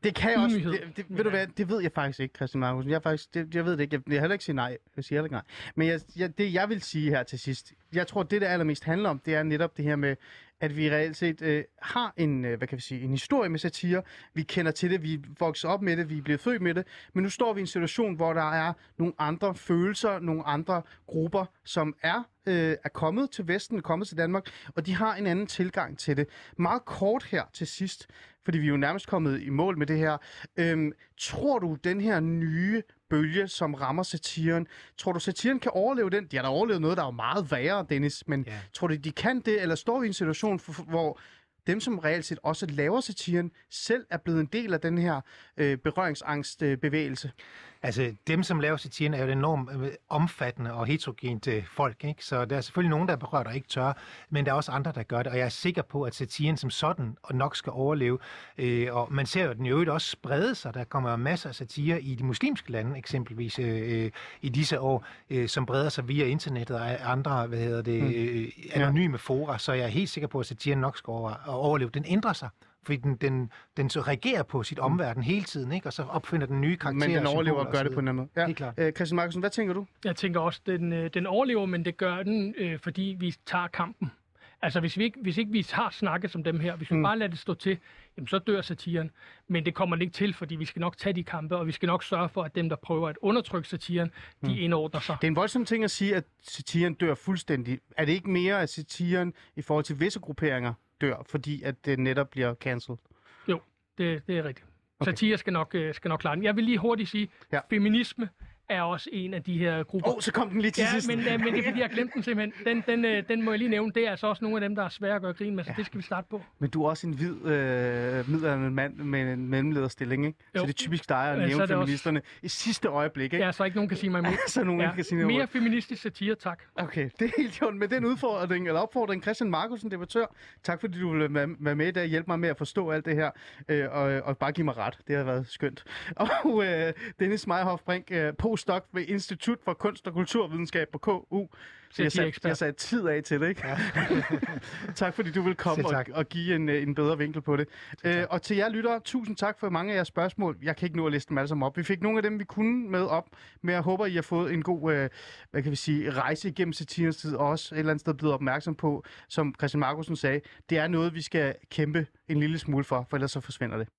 Det kan jeg også... Det, det, ved du hvad, det ved jeg faktisk ikke, Christian Markusen. Jeg, faktisk, det, jeg ved det ikke. Jeg, jeg vil heller ikke sige nej. Jeg siger heller ikke nej. Men jeg, jeg, det, jeg vil sige her til sidst, jeg tror, det, det allermest handler om, det er netop det her med, at vi reelt set øh, har en, øh, hvad kan vi sige, en historie med satire. Vi kender til det, vi vokser op med det, vi er blevet født med det. Men nu står vi i en situation, hvor der er nogle andre følelser, nogle andre grupper, som er, øh, er kommet til Vesten, er kommet til Danmark, og de har en anden tilgang til det. Meget kort her til sidst, fordi vi er jo nærmest kommet i mål med det her. Øhm, tror du, den her nye bølge, som rammer satiren, tror du, satiren kan overleve den? De har da overlevet noget, der er jo meget værre, Dennis, men Ja. tror du, de kan det, eller står vi i en situation, hvor dem, som reelt set også laver satiren, selv er blevet en del af den her øh, berøringsangstbevægelse? Øh? Altså, dem, som laver satiren, er jo et enormt øh, omfattende og heterogent øh, folk, ikke? Så der er selvfølgelig nogen, der er berørt og ikke tør, men der er også andre, der gør det, og jeg er sikker på, at satiren som sådan og nok skal overleve. Øh, og man ser jo den i øvrigt også sprede sig. Der kommer masser af satire i de muslimske lande, eksempelvis øh, øh, i disse år, øh, som breder sig via internettet og andre, hvad hedder det, øh, anonyme fora, så jeg er helt sikker på, at satiren nok skal over, overleve. Den ændrer sig, fordi den, den, den så reagerer på sit omverden hele tiden, ikke? og så opfinder den nye karakterer. Men den overlever og gør det på en anden måde. Ja. Helt klart. Øh, Christian Markusen, hvad tænker du? Jeg tænker også, den, øh, den overlever, men det gør den, øh, fordi vi tager kampen. Altså, hvis, vi ikke, hvis ikke vi har snakket som dem her, hvis vi Mm. mm. bare lader det stå til, jamen, så dør satiren. Men det kommer den ikke til, fordi vi skal nok tage de kampe, og vi skal nok sørge for, at dem, der prøver at undertrykke satiren, de Mm. indordner sig. Det er en voldsom ting at sige, at satiren dør fuldstændig. Er det ikke mere, at satiren i forhold til visse grupperinger dør, fordi at det netop bliver cancelled? Jo, det, det er rigtigt. Okay. Satire skal nok, øh, skal nok klare den. Jeg vil lige hurtigt sige, ja. feminisme er også en af de her grupper. Åh, oh, så kom den lige til Ja, sidst. men, øh, men det er fordi, jeg glemte den simpelthen. Den, den, øh, den må jeg lige nævne. Det er altså også nogle af dem, der er svære at gøre grin med, så Ja. det skal vi starte på. Men du er også en hvid øh, middelaldrende mand med en mellemlederstilling, ikke? Så Jo. det er typisk dig at Ja, så nævne er det også- feministerne i sidste øjeblik, ikke? Ja, så ikke nogen kan sige mig imod. så nogen ikke kan sige Mere imod. feministisk satire, tak. Okay, det er helt jorden. Med den udfordring, eller opfordring, Christian Markusen, debattør, tak fordi du ville være være med i dag og hjælpe mig med at forstå alt det her, øh, og, og bare give mig ret. Det har været skønt. Og øh, Dennis Meyerhoff Brink, øh, postdoc ved Institut for Kunst og Kulturvidenskab på KU. Jeg har sat, jeg sat tid af til det, ikke? Ja. tak fordi du vil komme og, og give en, øh, en bedre vinkel på det. Øh, og til jer lyttere, tusind tak for mange af jeres spørgsmål. Jeg kan ikke nå at liste dem alle sammen op. Vi fik nogle af dem, vi kunne med op, men jeg håber, I har fået en god øh, hvad kan vi sige, rejse igennem satirens tid, og også et eller andet sted blevet opmærksom på, som Christian Markusen sagde, det er noget, vi skal kæmpe en lille smule for, for ellers så forsvinder det.